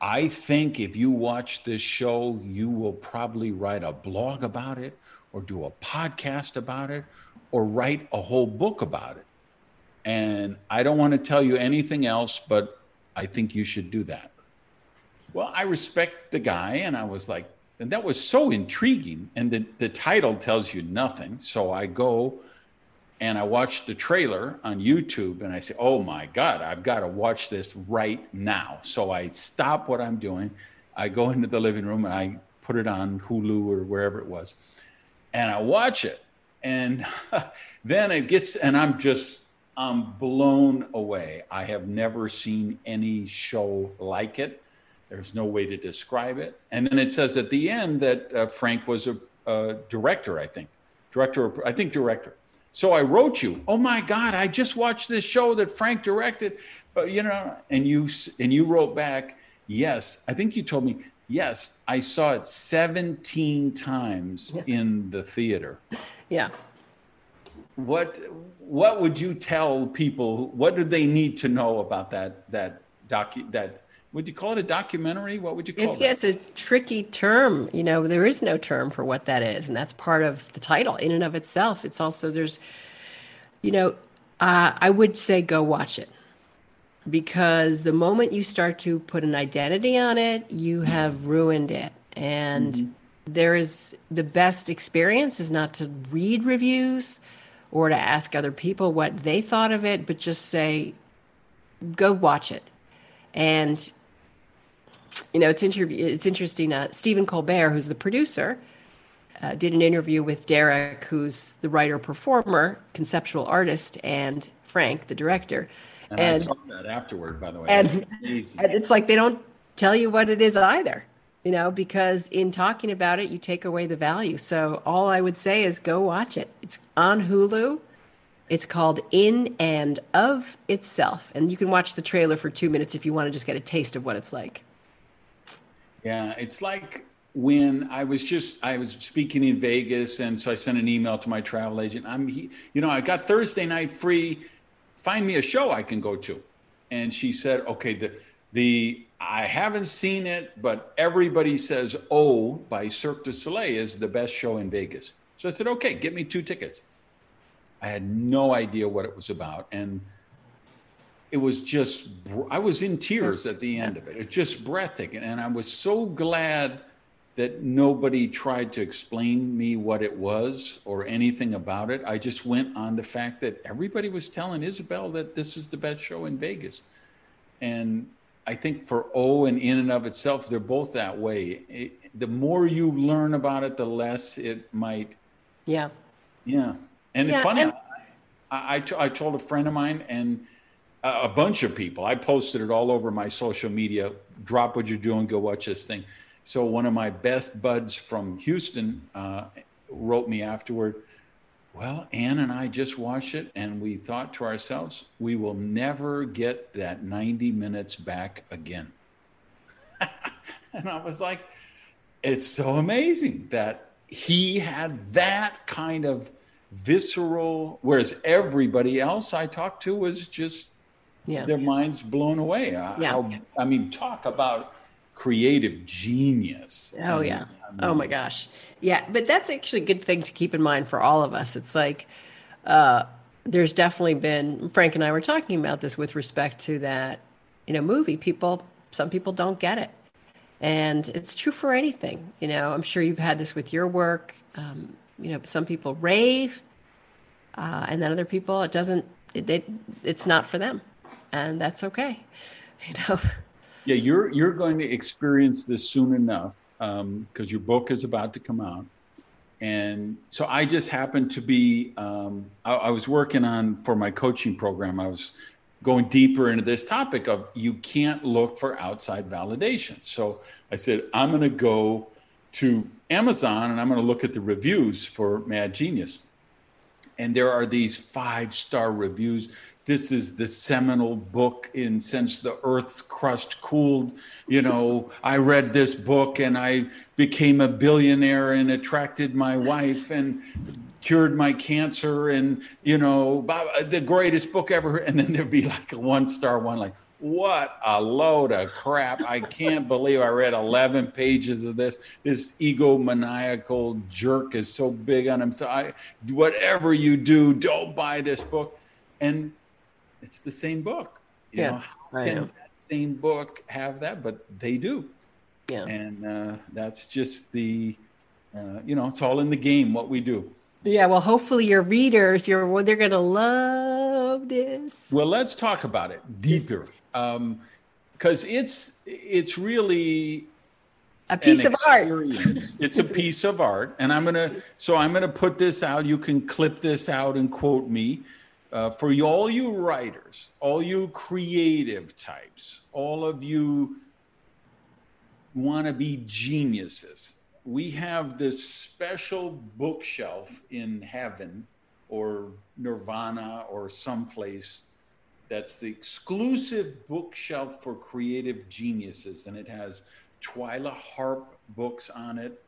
I think if you watch this show, you will probably write a blog about it or do a podcast about it or write a whole book about it. And I don't want to tell you anything else, but I think you should do that. Well, I respect the guy, and I was like, and that was so intriguing. And the, the title tells you nothing. So I go and I watch the trailer on YouTube and I say, oh my God, I've got to watch this right now. So I stop what I'm doing. I go into the living room and I put it on Hulu or wherever it was. And I watch it. And then it gets, and I'm just, I'm blown away. I have never seen any show like it. There's no way to describe it. And then it says at the end that uh, Frank was a, a director, I think. Director, I think director. So I wrote you, oh my God, I just watched this show that Frank directed, but you know, and you and you wrote back, yes, I think you told me, yes, I saw it 17 times in the theater. Yeah. What what would you tell people? What do they need to know about that that docu that would you call it a documentary? What would you call it? Yeah, it's a tricky term. You know, there is no term for what that is, and that's part of the title in and of itself. It's also there's, you know, uh, I would say go watch it because the moment you start to put an identity on it, you have ruined it. And mm-hmm. there is the best experience is not to read reviews or to ask other people what they thought of it, but just say, go watch it. And you know, it's interview. It's interesting. Uh, Stephen Colbert, who's the producer, uh, did an interview with Derek, who's the writer, performer, conceptual artist, and Frank, the director. And, and I saw that afterward, by the way. And, and it's like they don't tell you what it is either, you know, because in talking about it, you take away the value. So all I would say is go watch it. It's on Hulu. It's called In and of Itself. And you can watch the trailer for two minutes if you want to just get a taste of what it's like. Yeah, it's like when I was just I was speaking in Vegas, and so I sent an email to my travel agent. I'm, you know, I got Thursday night free. Find me a show I can go to, and she said, okay, the the I haven't seen it, but everybody says "Oh" by Cirque du Soleil is the best show in Vegas. So I said, okay, get me two tickets. I had no idea what it was about, and it was just I was in tears at the end of it. It's just breathtaking, and I was so glad that nobody tried to explain me what it was or anything about it. I just went on the fact that everybody was telling Isabel that this is the best show in Vegas, and I think for O and in and of itself, they're both that way. It, the more you learn about it, the less it might. Yeah. Yeah, and yeah, it's funny. And- I, I, t- I told a friend of mine and a bunch of people. I posted it all over my social media. Drop what you're doing, go watch this thing. So one of my best buds from Houston uh, wrote me afterward. Well, Ann and I just watched it, and we thought to ourselves, we will never get that 90 minutes back again. and I was like, it's so amazing that he had that kind of visceral, whereas everybody else I talked to was just yeah. their minds blown away. Yeah. How, I mean, talk about creative genius. Oh, yeah. I mean, oh, my gosh. Yeah. But that's actually a good thing to keep in mind for all of us. It's like, uh, there's definitely been, Frank and I were talking about this with respect to that, you know, movie. People, some people don't get it. And it's true for anything. You know, I'm sure you've had this with your work. Um, you know, some people rave, uh, and then other people, it doesn't, it, it, it's not for them and that's okay. You know. Yeah, you're you're going to experience this soon enough because um, your book is about to come out, and so I just happened to be um, I, I was working on for my coaching program. I was going deeper into this topic of you can't look for outside validation. So I said I'm going to go to Amazon and I'm going to look at the reviews for Mad Genius. And there are these five star reviews this is the seminal book in since the earth's crust cooled. You know i read this book and i became a billionaire and attracted my wife and cured my cancer and you know the greatest book ever and then there'd be like a one star one like what a load of crap. I can't believe i read 11 pages of this. This egomaniacal jerk is so big on him. So i whatever you do don't buy this book. And it's the same book. You yeah, know, how can that same book have that? But they do. Yeah. And uh, that's just the, uh, you know, it's all in the game what we do. Yeah, well, hopefully your readers, you're they're gonna love this. Well, let's talk about it deeper, because um, it's it's really a piece of art. it's a piece of art, and I'm gonna so I'm gonna put this out. You can clip this out and quote me uh, for you, all you writers, all you creative types, all of you want to be geniuses, we have this special bookshelf in heaven or nirvana or someplace that's the exclusive bookshelf for creative geniuses. And it has Twyla Tharp books on it.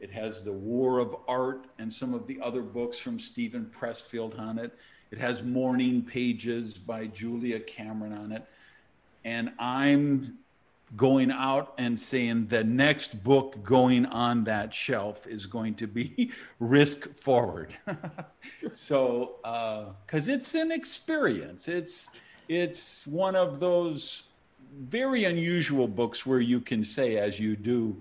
It has The War of Art and some of the other books from Steven Pressfield on it. It has morning pages by Julia Cameron on it. And I'm going out and saying the next book going on that shelf is going to be risk forward. So because uh, it's an experience. It's it's one of those very unusual books where you can say as you do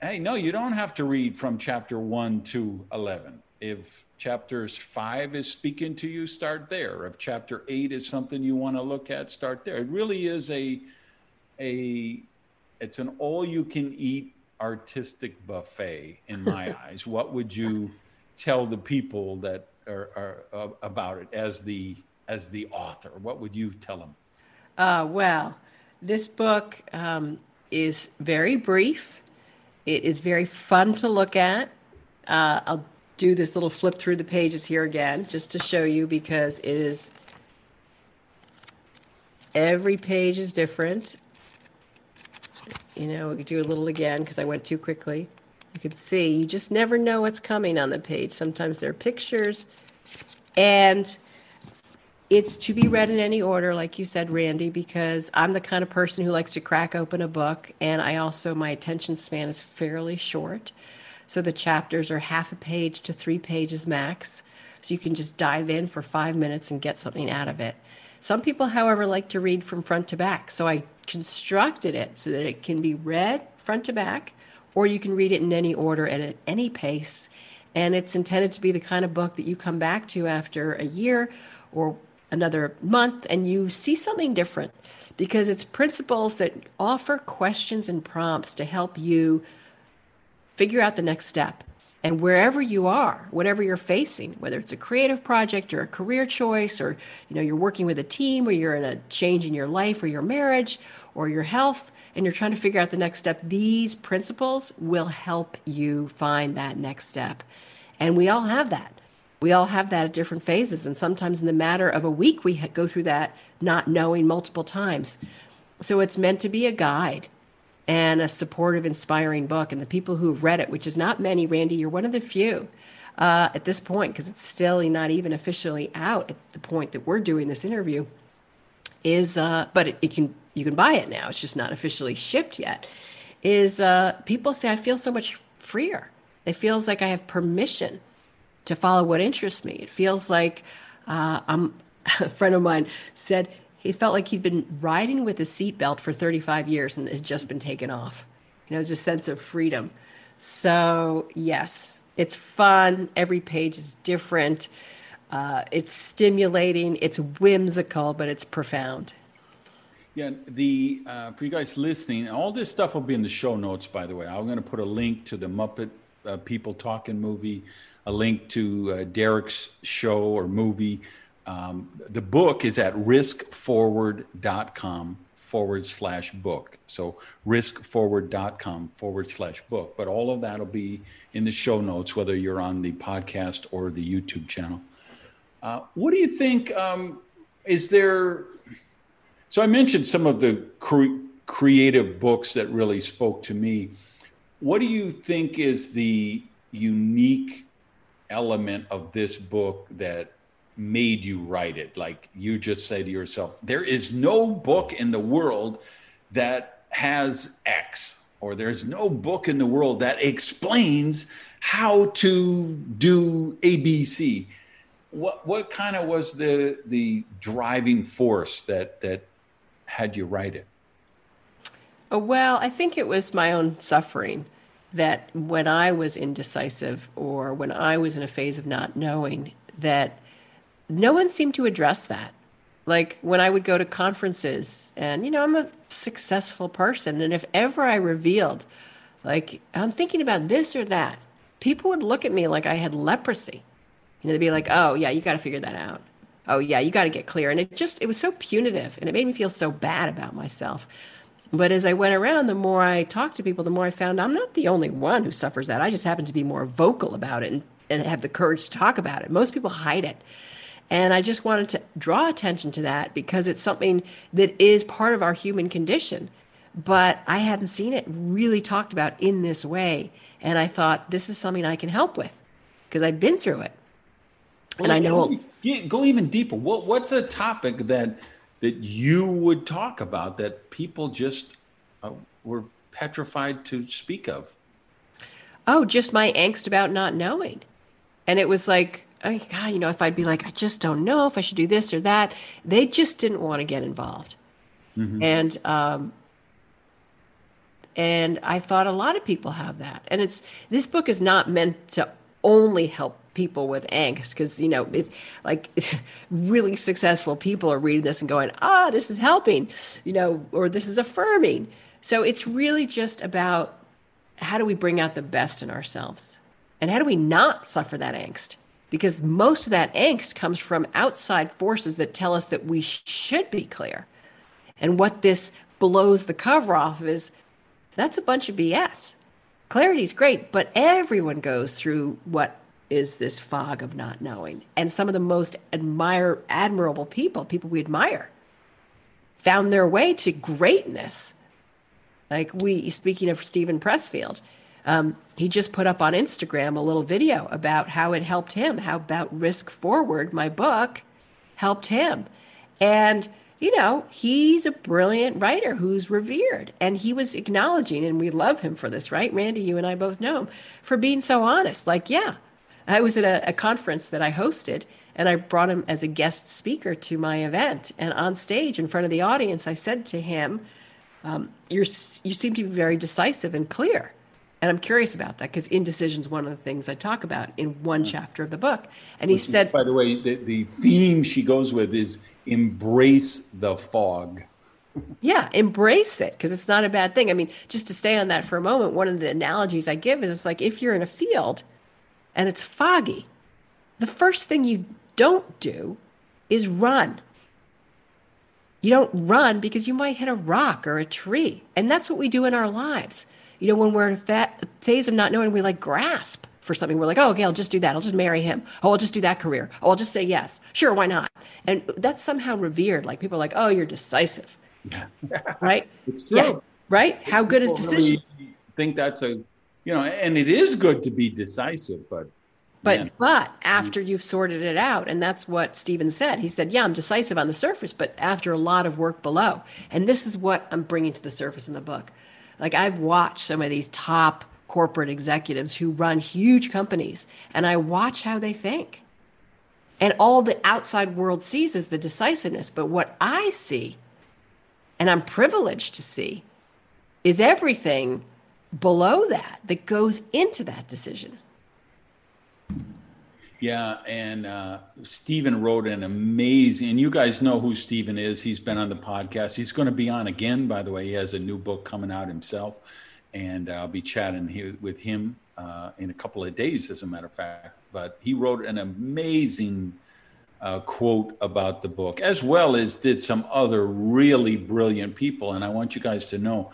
hey no you don't have to read from chapter 1 to 11 if chapters 5 is speaking to you start there if chapter 8 is something you want to look at start there it really is a a it's an all you can eat artistic buffet in my eyes. What would you tell the people that are, are uh, about it as the as the author? What would you tell them? Uh, well, this book um, is very brief. It is very fun to look at. Uh, do this little flip through the pages here again just to show you because it is every page is different you know, we could do a little again because I went too quickly. You can see, you just never know what's coming on the page. Sometimes there are pictures, and it's to be read in any order, like you said, Randy, because I'm the kind of person who likes to crack open a book, and I also, my attention span is fairly short. So the chapters are half a page to three pages max. So you can just dive in for five minutes and get something out of it. Some people, however, like to read from front to back. So I constructed it so that it can be read front to back, or you can read it in any order and at any pace. And it's intended to be the kind of book that you come back to after a year or another month and you see something different because it's principles that offer questions and prompts to help you figure out the next step. And wherever you are whatever you're facing whether it's a creative project or a career choice or you know you're working with a team or you're in a change in your life or your marriage or your health and you're trying to figure out the next step these principles will help you find that next step. And we all have that. We all have that at different phases. And sometimes in the matter of a week we go through that not knowing multiple times. So it's meant to be a guide and a supportive, inspiring book. And the people who've read it, which is not many, Randy, you're one of the few uh, at this point, because it's still not even officially out at the point that we're doing this interview. Is uh, but it, it can you can buy it now. It's just not officially shipped yet. Is uh, people say I feel so much freer. It feels like I have permission to follow what interests me. It feels like uh, I'm. A friend of mine said he felt like he'd been riding with a seatbelt for 35 years and it had just been taken off. You know, just a sense of freedom. So, yes, it's fun. Every page is different. Uh, it's stimulating. It's whimsical, but it's profound. Yeah, the uh, for you guys listening, all this stuff will be in the show notes. By the way, I'm going to put a link to the Muppet uh, People Talking movie, a link to uh, Derek's show or movie, um, the book is at riskforward.com forward slash book. So riskforward.com forward slash book. But all of that will be in the show notes, whether you're on the podcast or the YouTube channel. Uh, what do you think? Um, is there? So I mentioned some of the cre- creative books that really spoke to me. What do you think is the unique element of this book that made you write it? Like you just say to yourself, there is no book in the world that has X, or there's no book in the world that explains how to do ABC. What what kind of was the the driving force that that had you write it? Oh, well, I think it was my own suffering that when I was indecisive or when I was in a phase of not knowing that no one seemed to address that. Like when I would go to conferences, and you know, I'm a successful person, and if ever I revealed, like, I'm thinking about this or that, people would look at me like I had leprosy. You know, they'd be like, oh, yeah, you got to figure that out. Oh, yeah, you got to get clear. And it just, it was so punitive and it made me feel so bad about myself. But as I went around, the more I talked to people, the more I found I'm not the only one who suffers that. I just happen to be more vocal about it and, and have the courage to talk about it. Most people hide it. And I just wanted to draw attention to that because it's something that is part of our human condition. But I hadn't seen it really talked about in this way. And I thought, this is something I can help with because I've been through it. And I know. Go, go even deeper. What, what's a topic that that you would talk about that people just uh, were petrified to speak of? Oh, just my angst about not knowing. And it was like, oh, God, you know, if I'd be like, I just don't know if I should do this or that, they just didn't want to get involved. Mm-hmm. And, um, and I thought a lot of people have that. And it's, this book is not meant to only help people with angst because you know it's like really successful people are reading this and going ah this is helping you know or this is affirming so it's really just about how do we bring out the best in ourselves and how do we not suffer that angst because most of that angst comes from outside forces that tell us that we should be clear and what this blows the cover off is that's a bunch of bs clarity is great but everyone goes through what is this fog of not knowing. And some of the most admire admirable people, people we admire, found their way to greatness. Like we, speaking of Steven Pressfield, um, he just put up on Instagram a little video about how it helped him, how about Risk Forward, my book, helped him. And, you know, he's a brilliant writer who's revered. And he was acknowledging, and we love him for this, right? Randy, you and I both know him for being so honest. Like, yeah, I was at a, a conference that I hosted and I brought him as a guest speaker to my event. And on stage in front of the audience, I said to him, um, you're, you seem to be very decisive and clear. And I'm curious about that because indecision is one of the things I talk about in one chapter of the book. And he Which said, is, by the way, the, the theme she goes with is embrace the fog. Yeah, embrace it because it's not a bad thing. I mean, just to stay on that for a moment, one of the analogies I give is it's like if you're in a field and it's foggy, the first thing you don't do is run. You don't run because you might hit a rock or a tree. And that's what we do in our lives. You know, when we're in a phase of not knowing, we like grasp for something. We're like, oh, okay, I'll just do that. I'll just marry him. Oh, I'll just do that career. Oh, I'll just say yes. Sure, why not? And that's somehow revered. Like people are like, oh, you're decisive. Yeah. right? It's true. Yeah. Right? How good is decision? Really think that's a you know, and it is good to be decisive, but but man. but after you've sorted it out, and that's what Steven said. He said, "Yeah, I'm decisive on the surface, but after a lot of work below." And this is what I'm bringing to the surface in the book. Like I've watched some of these top corporate executives who run huge companies, and I watch how they think. And all the outside world sees is the decisiveness, but what I see, and I'm privileged to see, is everything below that that goes into that decision. Yeah, and uh, Steven wrote an amazing, and you guys know who Steven is. He's been on the podcast. He's going to be on again, by the way. He has a new book coming out himself, and I'll be chatting here with him uh, in a couple of days, as a matter of fact. But he wrote an amazing uh, quote about the book, as well as did some other really brilliant people. And I want you guys to know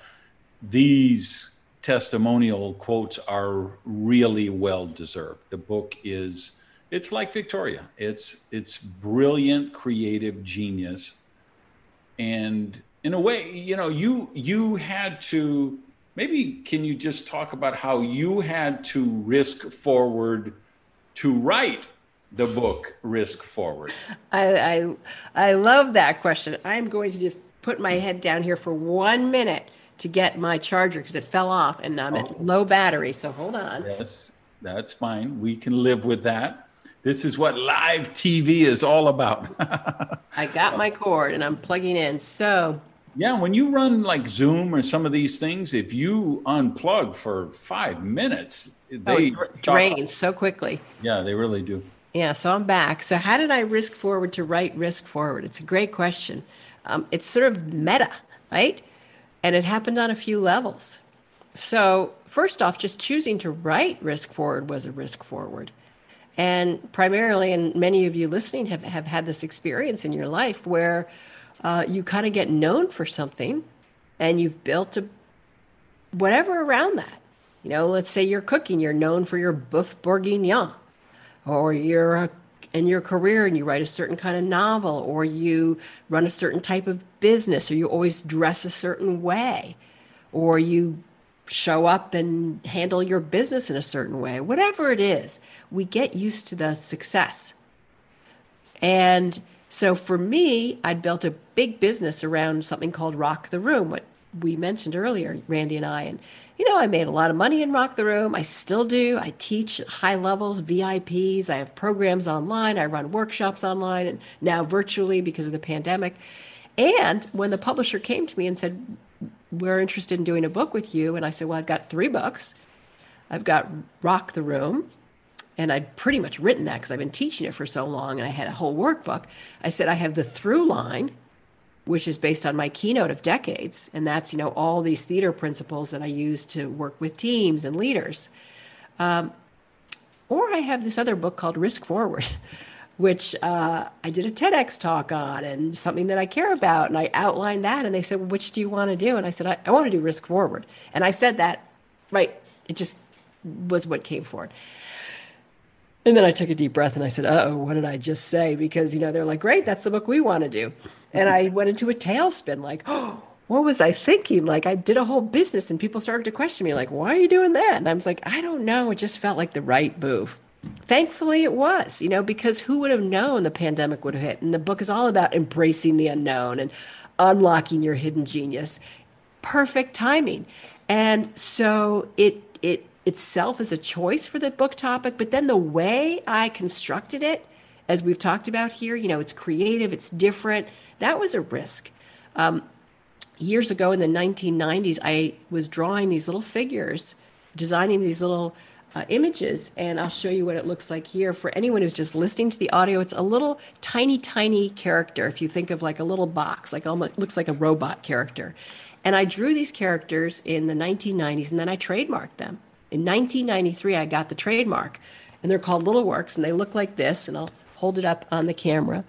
these testimonial quotes are really well deserved. The book is it's like Victoria. It's it's brilliant creative genius. And in a way, you know, you you had to maybe can you just talk about how you had to risk forward to write the book risk forward I, I i love that question i'm going to just put my head down here for one minute to get my charger because it fell off and I'm at oh. low battery. So hold on. Yes, that's fine. We can live with that. This is what live TV is all about. I got my cord and I'm plugging in. So yeah, when you run like Zoom or some of these things, if you unplug for five minutes, they oh, drain so quickly. Yeah, they really do. Yeah, so I'm back. So how did I risk forward to write risk forward? It's a great question. Um, it's sort of meta, right? And it happened on a few levels. So, first off, just choosing to write risk forward was a risk forward. And primarily, and many of you listening have, have had this experience in your life where uh, you kind of get known for something and you've built a whatever around that. You know, let's say you're cooking, you're known for your boeuf bourguignon, or you're a in your career and you write a certain kind of novel or you run a certain type of business or you always dress a certain way or you show up and handle your business in a certain way whatever it is we get used to the success and so for me I'd built a big business around something called rock the room what we mentioned earlier, Randy and I. And, you know, I made a lot of money in Rock the Room. I still do. I teach at high levels, VIPs. I have programs online. I run workshops online and now virtually because of the pandemic. And when the publisher came to me and said, We're interested in doing a book with you, and I said, Well, I've got three books. I've got Rock the Room, and I'd pretty much written that because I've been teaching it for so long and I had a whole workbook. I said, I have the through line, which is based on my keynote of decades. And that's, you know, all these theater principles that I use to work with teams and leaders. Um, or I have this other book called Risk Forward, which uh, I did a TEDx talk on and something that I care about. And I outlined that. And they said, well, which do you want to do? And I said, I, I want to do Risk Forward. And I said that, right, it just was what came forward. And then I took a deep breath and I said, Uh oh, what did I just say? Because, you know, they're like, great, that's the book we want to do. And I went into a tailspin like, oh, what was I thinking? Like, I did a whole business and people started to question me, like, why are you doing that? And I was like, I don't know. It just felt like the right move. Thankfully, it was, you know, because who would have known the pandemic would have hit? And the book is all about embracing the unknown and unlocking your hidden genius. Perfect timing. And so it, it, itself is a choice for the book topic, but then the way I constructed it, as we've talked about here, you know, it's creative, it's different. That was a risk. Um, years ago in the 1990s, I was drawing these little figures, designing these little uh, images, and I'll show you what it looks like here. For anyone who's just listening to the audio, it's a little tiny, tiny character. If you think of like a little box, like almost looks like a robot character. And I drew these characters in the 1990s, and then I trademarked them. In 1993, I got the trademark, and they're called Little Works, and they look like this. And I'll hold it up on the camera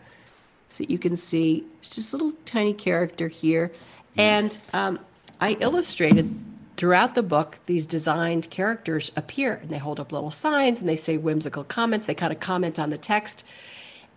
so that you can see it's just a little tiny character here. And um, I illustrated throughout the book these designed characters appear, and they hold up little signs and they say whimsical comments. They kind of comment on the text.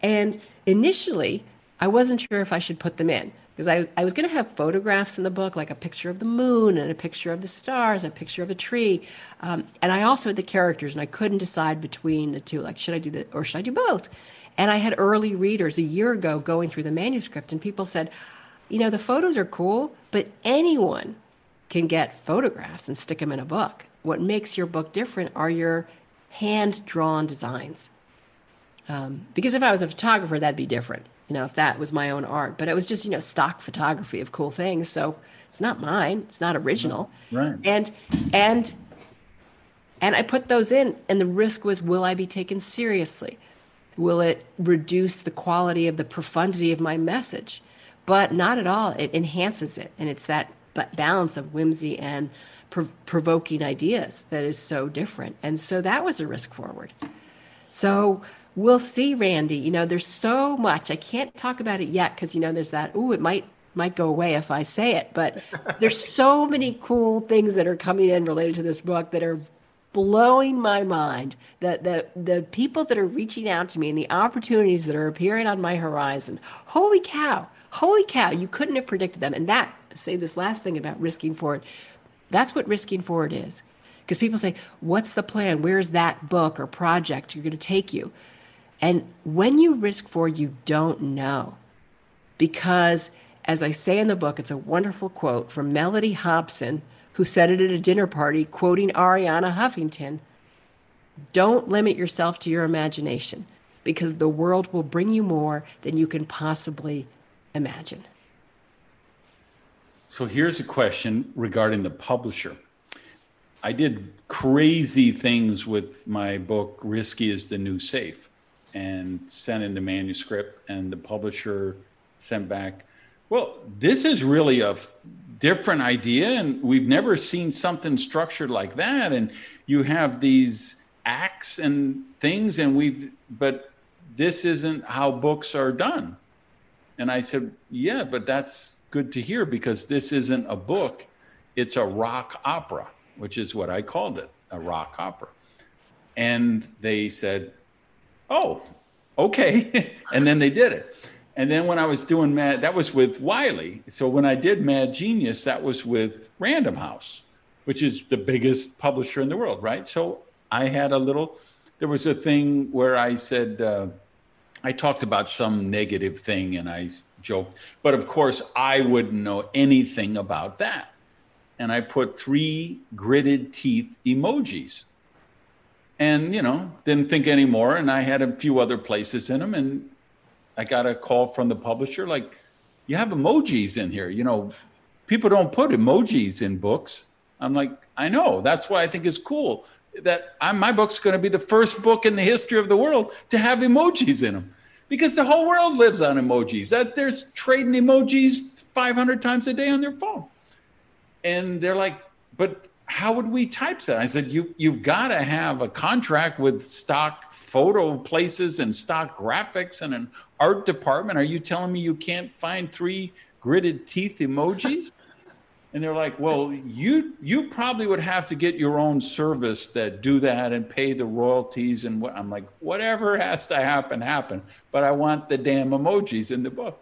And initially, I wasn't sure if I should put them in because I, I was going to have photographs in the book, like a picture of the moon and a picture of the stars, and a picture of a tree. Um, and I also had the characters, and I couldn't decide between the two. Like, should I do that or should I do both? And I had early readers a year ago going through the manuscript, and people said, you know, the photos are cool, but anyone can get photographs and stick them in a book. What makes your book different are your hand drawn designs. Um, because if I was a photographer, that'd be different you know, if that was my own art. But it was just, you know, stock photography of cool things. So it's not mine. It's not original. Right. And and and I put those in, and the risk was, will I be taken seriously? Will it reduce the quality of the profundity of my message? But not at all. It enhances it, and it's that balance of whimsy and prov- provoking ideas that is so different. And so that was a risk forward. So we'll see, Randy. You know, there's so much. I can't talk about it yet because you know there's that. Ooh, it might might go away if I say it, but there's so many cool things that are coming in related to this book that are blowing my mind. That the the people that are reaching out to me and the opportunities that are appearing on my horizon. Holy cow! Holy cow! You couldn't have predicted them. And that say this last thing about risking forward. That's what risking forward is. Because people say, What's the plan? Where's that book or project you're going to take you? And when you risk forward, you don't know. Because, as I say in the book, it's a wonderful quote from Mellody Hobson, who said it at a dinner party, quoting Arianna Huffington Don't limit yourself to your imagination, because the world will bring you more than you can possibly imagine. So here's a question regarding the publisher. I did crazy things with my book, Risky is the New Safe and sent in the manuscript, and the publisher sent back, well, this is really a different idea, and we've never seen something structured like that. And you have these acts and things, and we've, but this isn't how books are done. And I said, yeah, but that's good to hear because this isn't a book, it's a rock opera, which is what I called it a rock opera. And they said, oh, okay. and then they did it. And then when I was doing Mad, that was with Wiley. So when I did Mad Genius, that was with Random House, which is the biggest publisher in the world, right? So I had a little, there was a thing where I said, uh, I talked about some negative thing and I joked, but of course I wouldn't know anything about that. and I put three gritted teeth emojis. And, you know, didn't think anymore. And I had a few other places in them. And I got a call from the publisher like, you have emojis in here. You know, people don't put emojis in books. I'm like, I know. That's why I think it's cool that I'm, my book's going to be the first book in the history of the world to have emojis in them because the whole world lives on emojis. That there's trading emojis 500 times a day on their phone and they're like, but how would we typeset? I said, you you've got to have a contract with stock photo places and stock graphics and an art department. Are you telling me you can't find three gritted teeth emojis? And they're like, well, you you probably would have to get your own service that do that and pay the royalties and what. I'm like, whatever has to happen, happen. But I want the damn emojis in the book.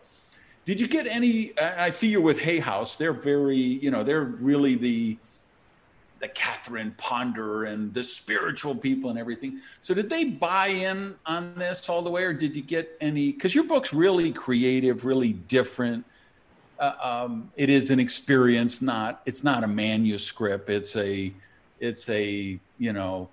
Did you get any? I see you're with Hay House. They're very, you know, they're really the the Catherine Ponder and the spiritual people and everything. So did they buy in on this all the way, or did you get any? Because your book's really creative, really different. Uh, um, it is an experience, not it's not a manuscript. It's a it's a you know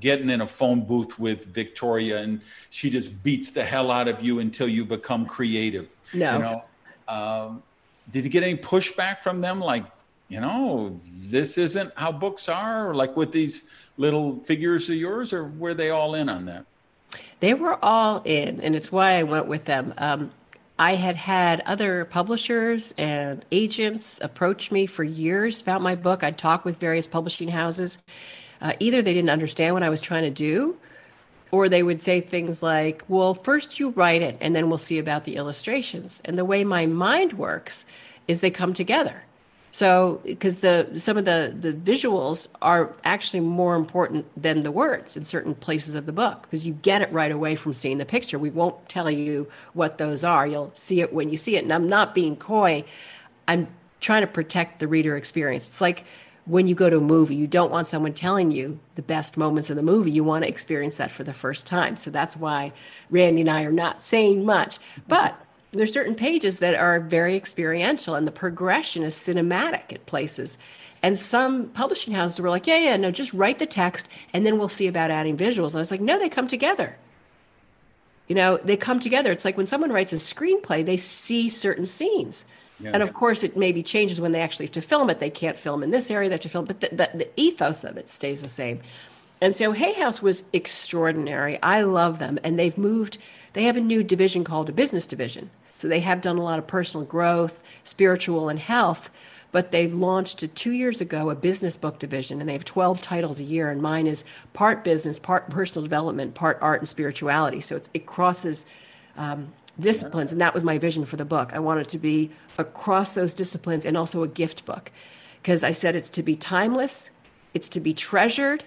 getting in a phone booth with Victoria and she just beats the hell out of you until you become creative. No. You know, um, did you get any pushback from them? Like, you know, this isn't how books are, like with these little figures of yours, or were they all in on that? They were all in, and it's why I went with them. Um, I had had other publishers and agents approach me for years about my book. I'd talk with various publishing houses. Uh, either they didn't understand what I was trying to do, or they would say things like, well, first you write it and then we'll see about the illustrations. And the way my mind works is they come together. So, because the some of the the visuals are actually more important than the words in certain places of the book, because you get it right away from seeing the picture. We won't tell you what those are. You'll see it when you see it. And I'm not being coy. I'm trying to protect the reader experience. It's like when you go to a movie, you don't want someone telling you the best moments of the movie. You want to experience that for the first time. So that's why Randy and I are not saying much. But there's certain pages that are very experiential and the progression is cinematic at places. And some publishing houses were like, yeah, yeah, no, just write the text and then we'll see about adding visuals. And I was like, no, they come together. You know, they come together. It's like when someone writes a screenplay, they see certain scenes. Yeah. And of course, it maybe changes when they actually have to film it. They can't film in this area, they have to film, but the, the, the ethos of it stays the same. And so Hay House was extraordinary. I love them. And they've moved, they have a new division called a business division. So they have done a lot of personal growth, spiritual, and health. But they've launched two years ago a business book division, and they have 12 titles a year. And mine is part business, part personal development, part art and spirituality. So it crosses um, disciplines. And that was my vision for the book. I wanted to be across those disciplines and also a gift book because I said it's to be timeless, it's to be treasured,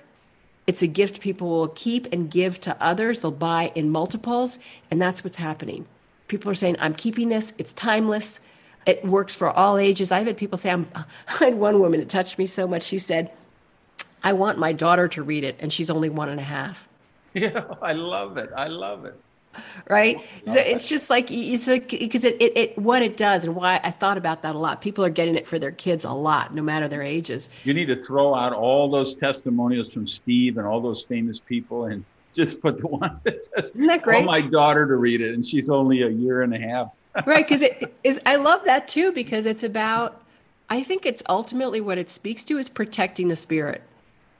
it's a gift people will keep and give to others. They'll buy in multiples. And that's what's happening. People are saying, I'm keeping this, it's timeless. It works for all ages. I've had people say, I'm, I had one woman, it touched me so much. She said, I want my daughter to read it, and she's only one and a half. Yeah, I love it. I love it right? So it's just like it's because it, it, it what it does and why i thought about that a lot people are getting it for their kids a lot no matter their ages. You need to throw out all those testimonials from steve and all those famous people and just put the one that says Isn't that great? my daughter to read it and she's only a year and a half. Right because it is i love that too because it's about i think it's ultimately what it speaks to is protecting the spirit.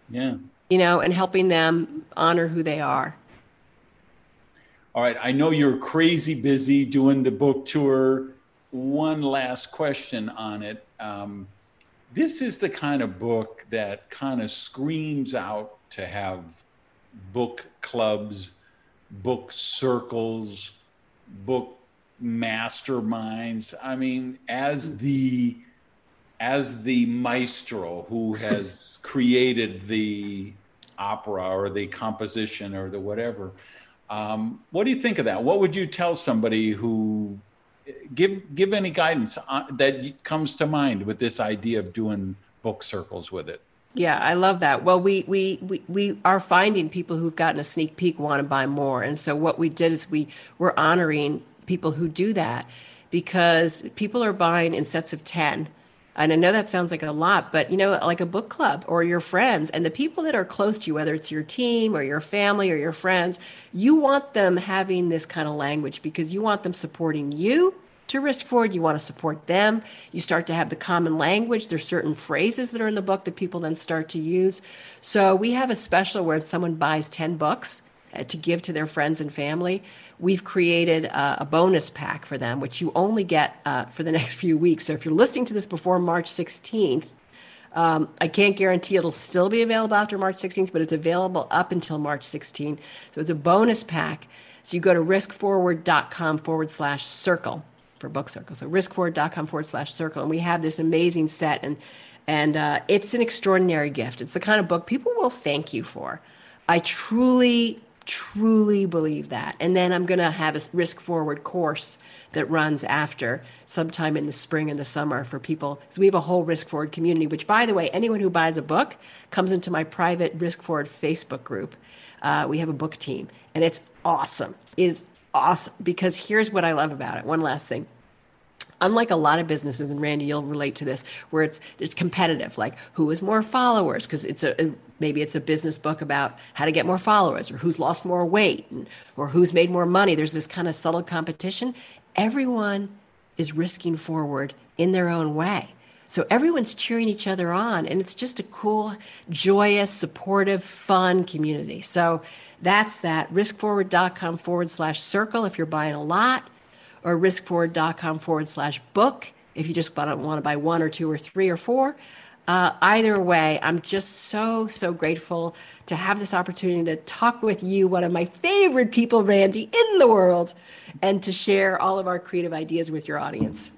Yeah. You know and helping them honor who they are all right, I know you're crazy busy doing the book tour. One last question on it. Um, this is the kind of book that kind of screams out to have book clubs, book circles, book masterminds. I mean, as the as the maestro who has created the opera or the composition or the whatever, um, what do you think of that? What would you tell somebody who give give any guidance on, that comes to mind with this idea of doing book circles with it? Yeah, I love that. Well, we we we we are finding people who've gotten a sneak peek want to buy more, and so what we did is we we're honoring people who do that because people are buying in sets of ten And I know that sounds like a lot, but you know, like a book club or your friends and the people that are close to you, whether it's your team or your family or your friends, you want them having this kind of language because you want them supporting you to risk forward. You want to support them. You start to have the common language. There's certain phrases that are in the book that people then start to use. So we have a special where someone buys 10 books uh, to give to their friends and family. We've created a, a bonus pack for them, which you only get uh, for the next few weeks. So if you're listening to this before March 16th, um, I can't guarantee it'll still be available after March 16th, but it's available up until March 16th. So it's a bonus pack. So you go to riskforward.com forward slash circle for book circle. So riskforward.com forward slash circle. And we have this amazing set and and uh, it's an extraordinary gift. It's the kind of book people will thank you for. I truly, truly believe that. And then I'm going to have a risk forward course that runs after sometime in the spring and the summer for people. Because we have a whole risk forward community, which, by the way, anyone who buys a book comes into my private risk forward Facebook group. Uh, we have a book team, and it's awesome. It is awesome because here's what I love about it. One last thing. Unlike a lot of businesses, and Randy, you'll relate to this, where it's it's competitive, like who has more followers, because it's a uh, maybe it's a business book about how to get more followers, or who's lost more weight, or who's made more money. There's this kind of subtle competition. Everyone is risking forward in their own way. So everyone's cheering each other on, and it's just a cool, joyous, supportive, fun community. So that's that riskforward.com forward slash circle if you're buying a lot, or riskforward.com forward slash book if you just want to buy one or two or three or four. Uh, either way, I'm just so, so grateful to have this opportunity to talk with you, one of my favorite people, Randy, in the world, and to share all of our creative ideas with your audience.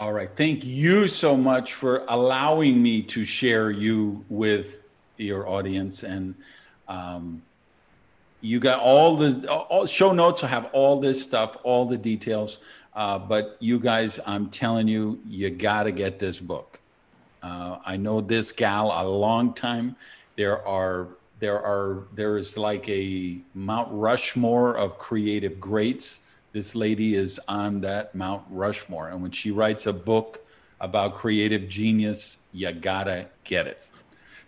All right. Thank you so much for allowing me to share you with your audience. And um, you got all the all show notes. I have all this stuff, all the details. Uh, but you guys, I'm telling you, you got to get this book. Uh, I know this gal a long time. There are there are there is like a Mount Rushmore of creative greats. This lady is on that Mount Rushmore, and when she writes a book about creative genius, you gotta get it.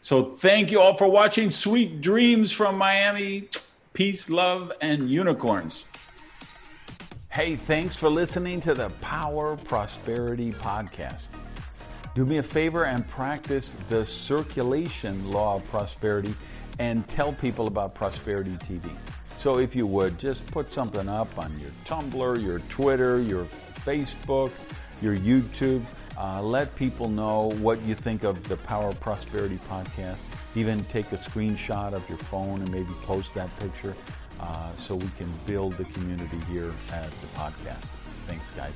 So thank you all for watching. Sweet dreams from Miami peace, love, and unicorns. Hey, thanks for listening to the Power Prosperity Podcast. Do me a favor and practice the circulation law of prosperity and tell people about Prosperity TV. So, if you would, just put something up on your Tumblr, your Twitter, your Facebook, your YouTube. Uh, let people know what you think of the Power Prosperity podcast. Even take a screenshot of your phone and maybe post that picture uh, so we can build the community here at the podcast. Thanks, guys.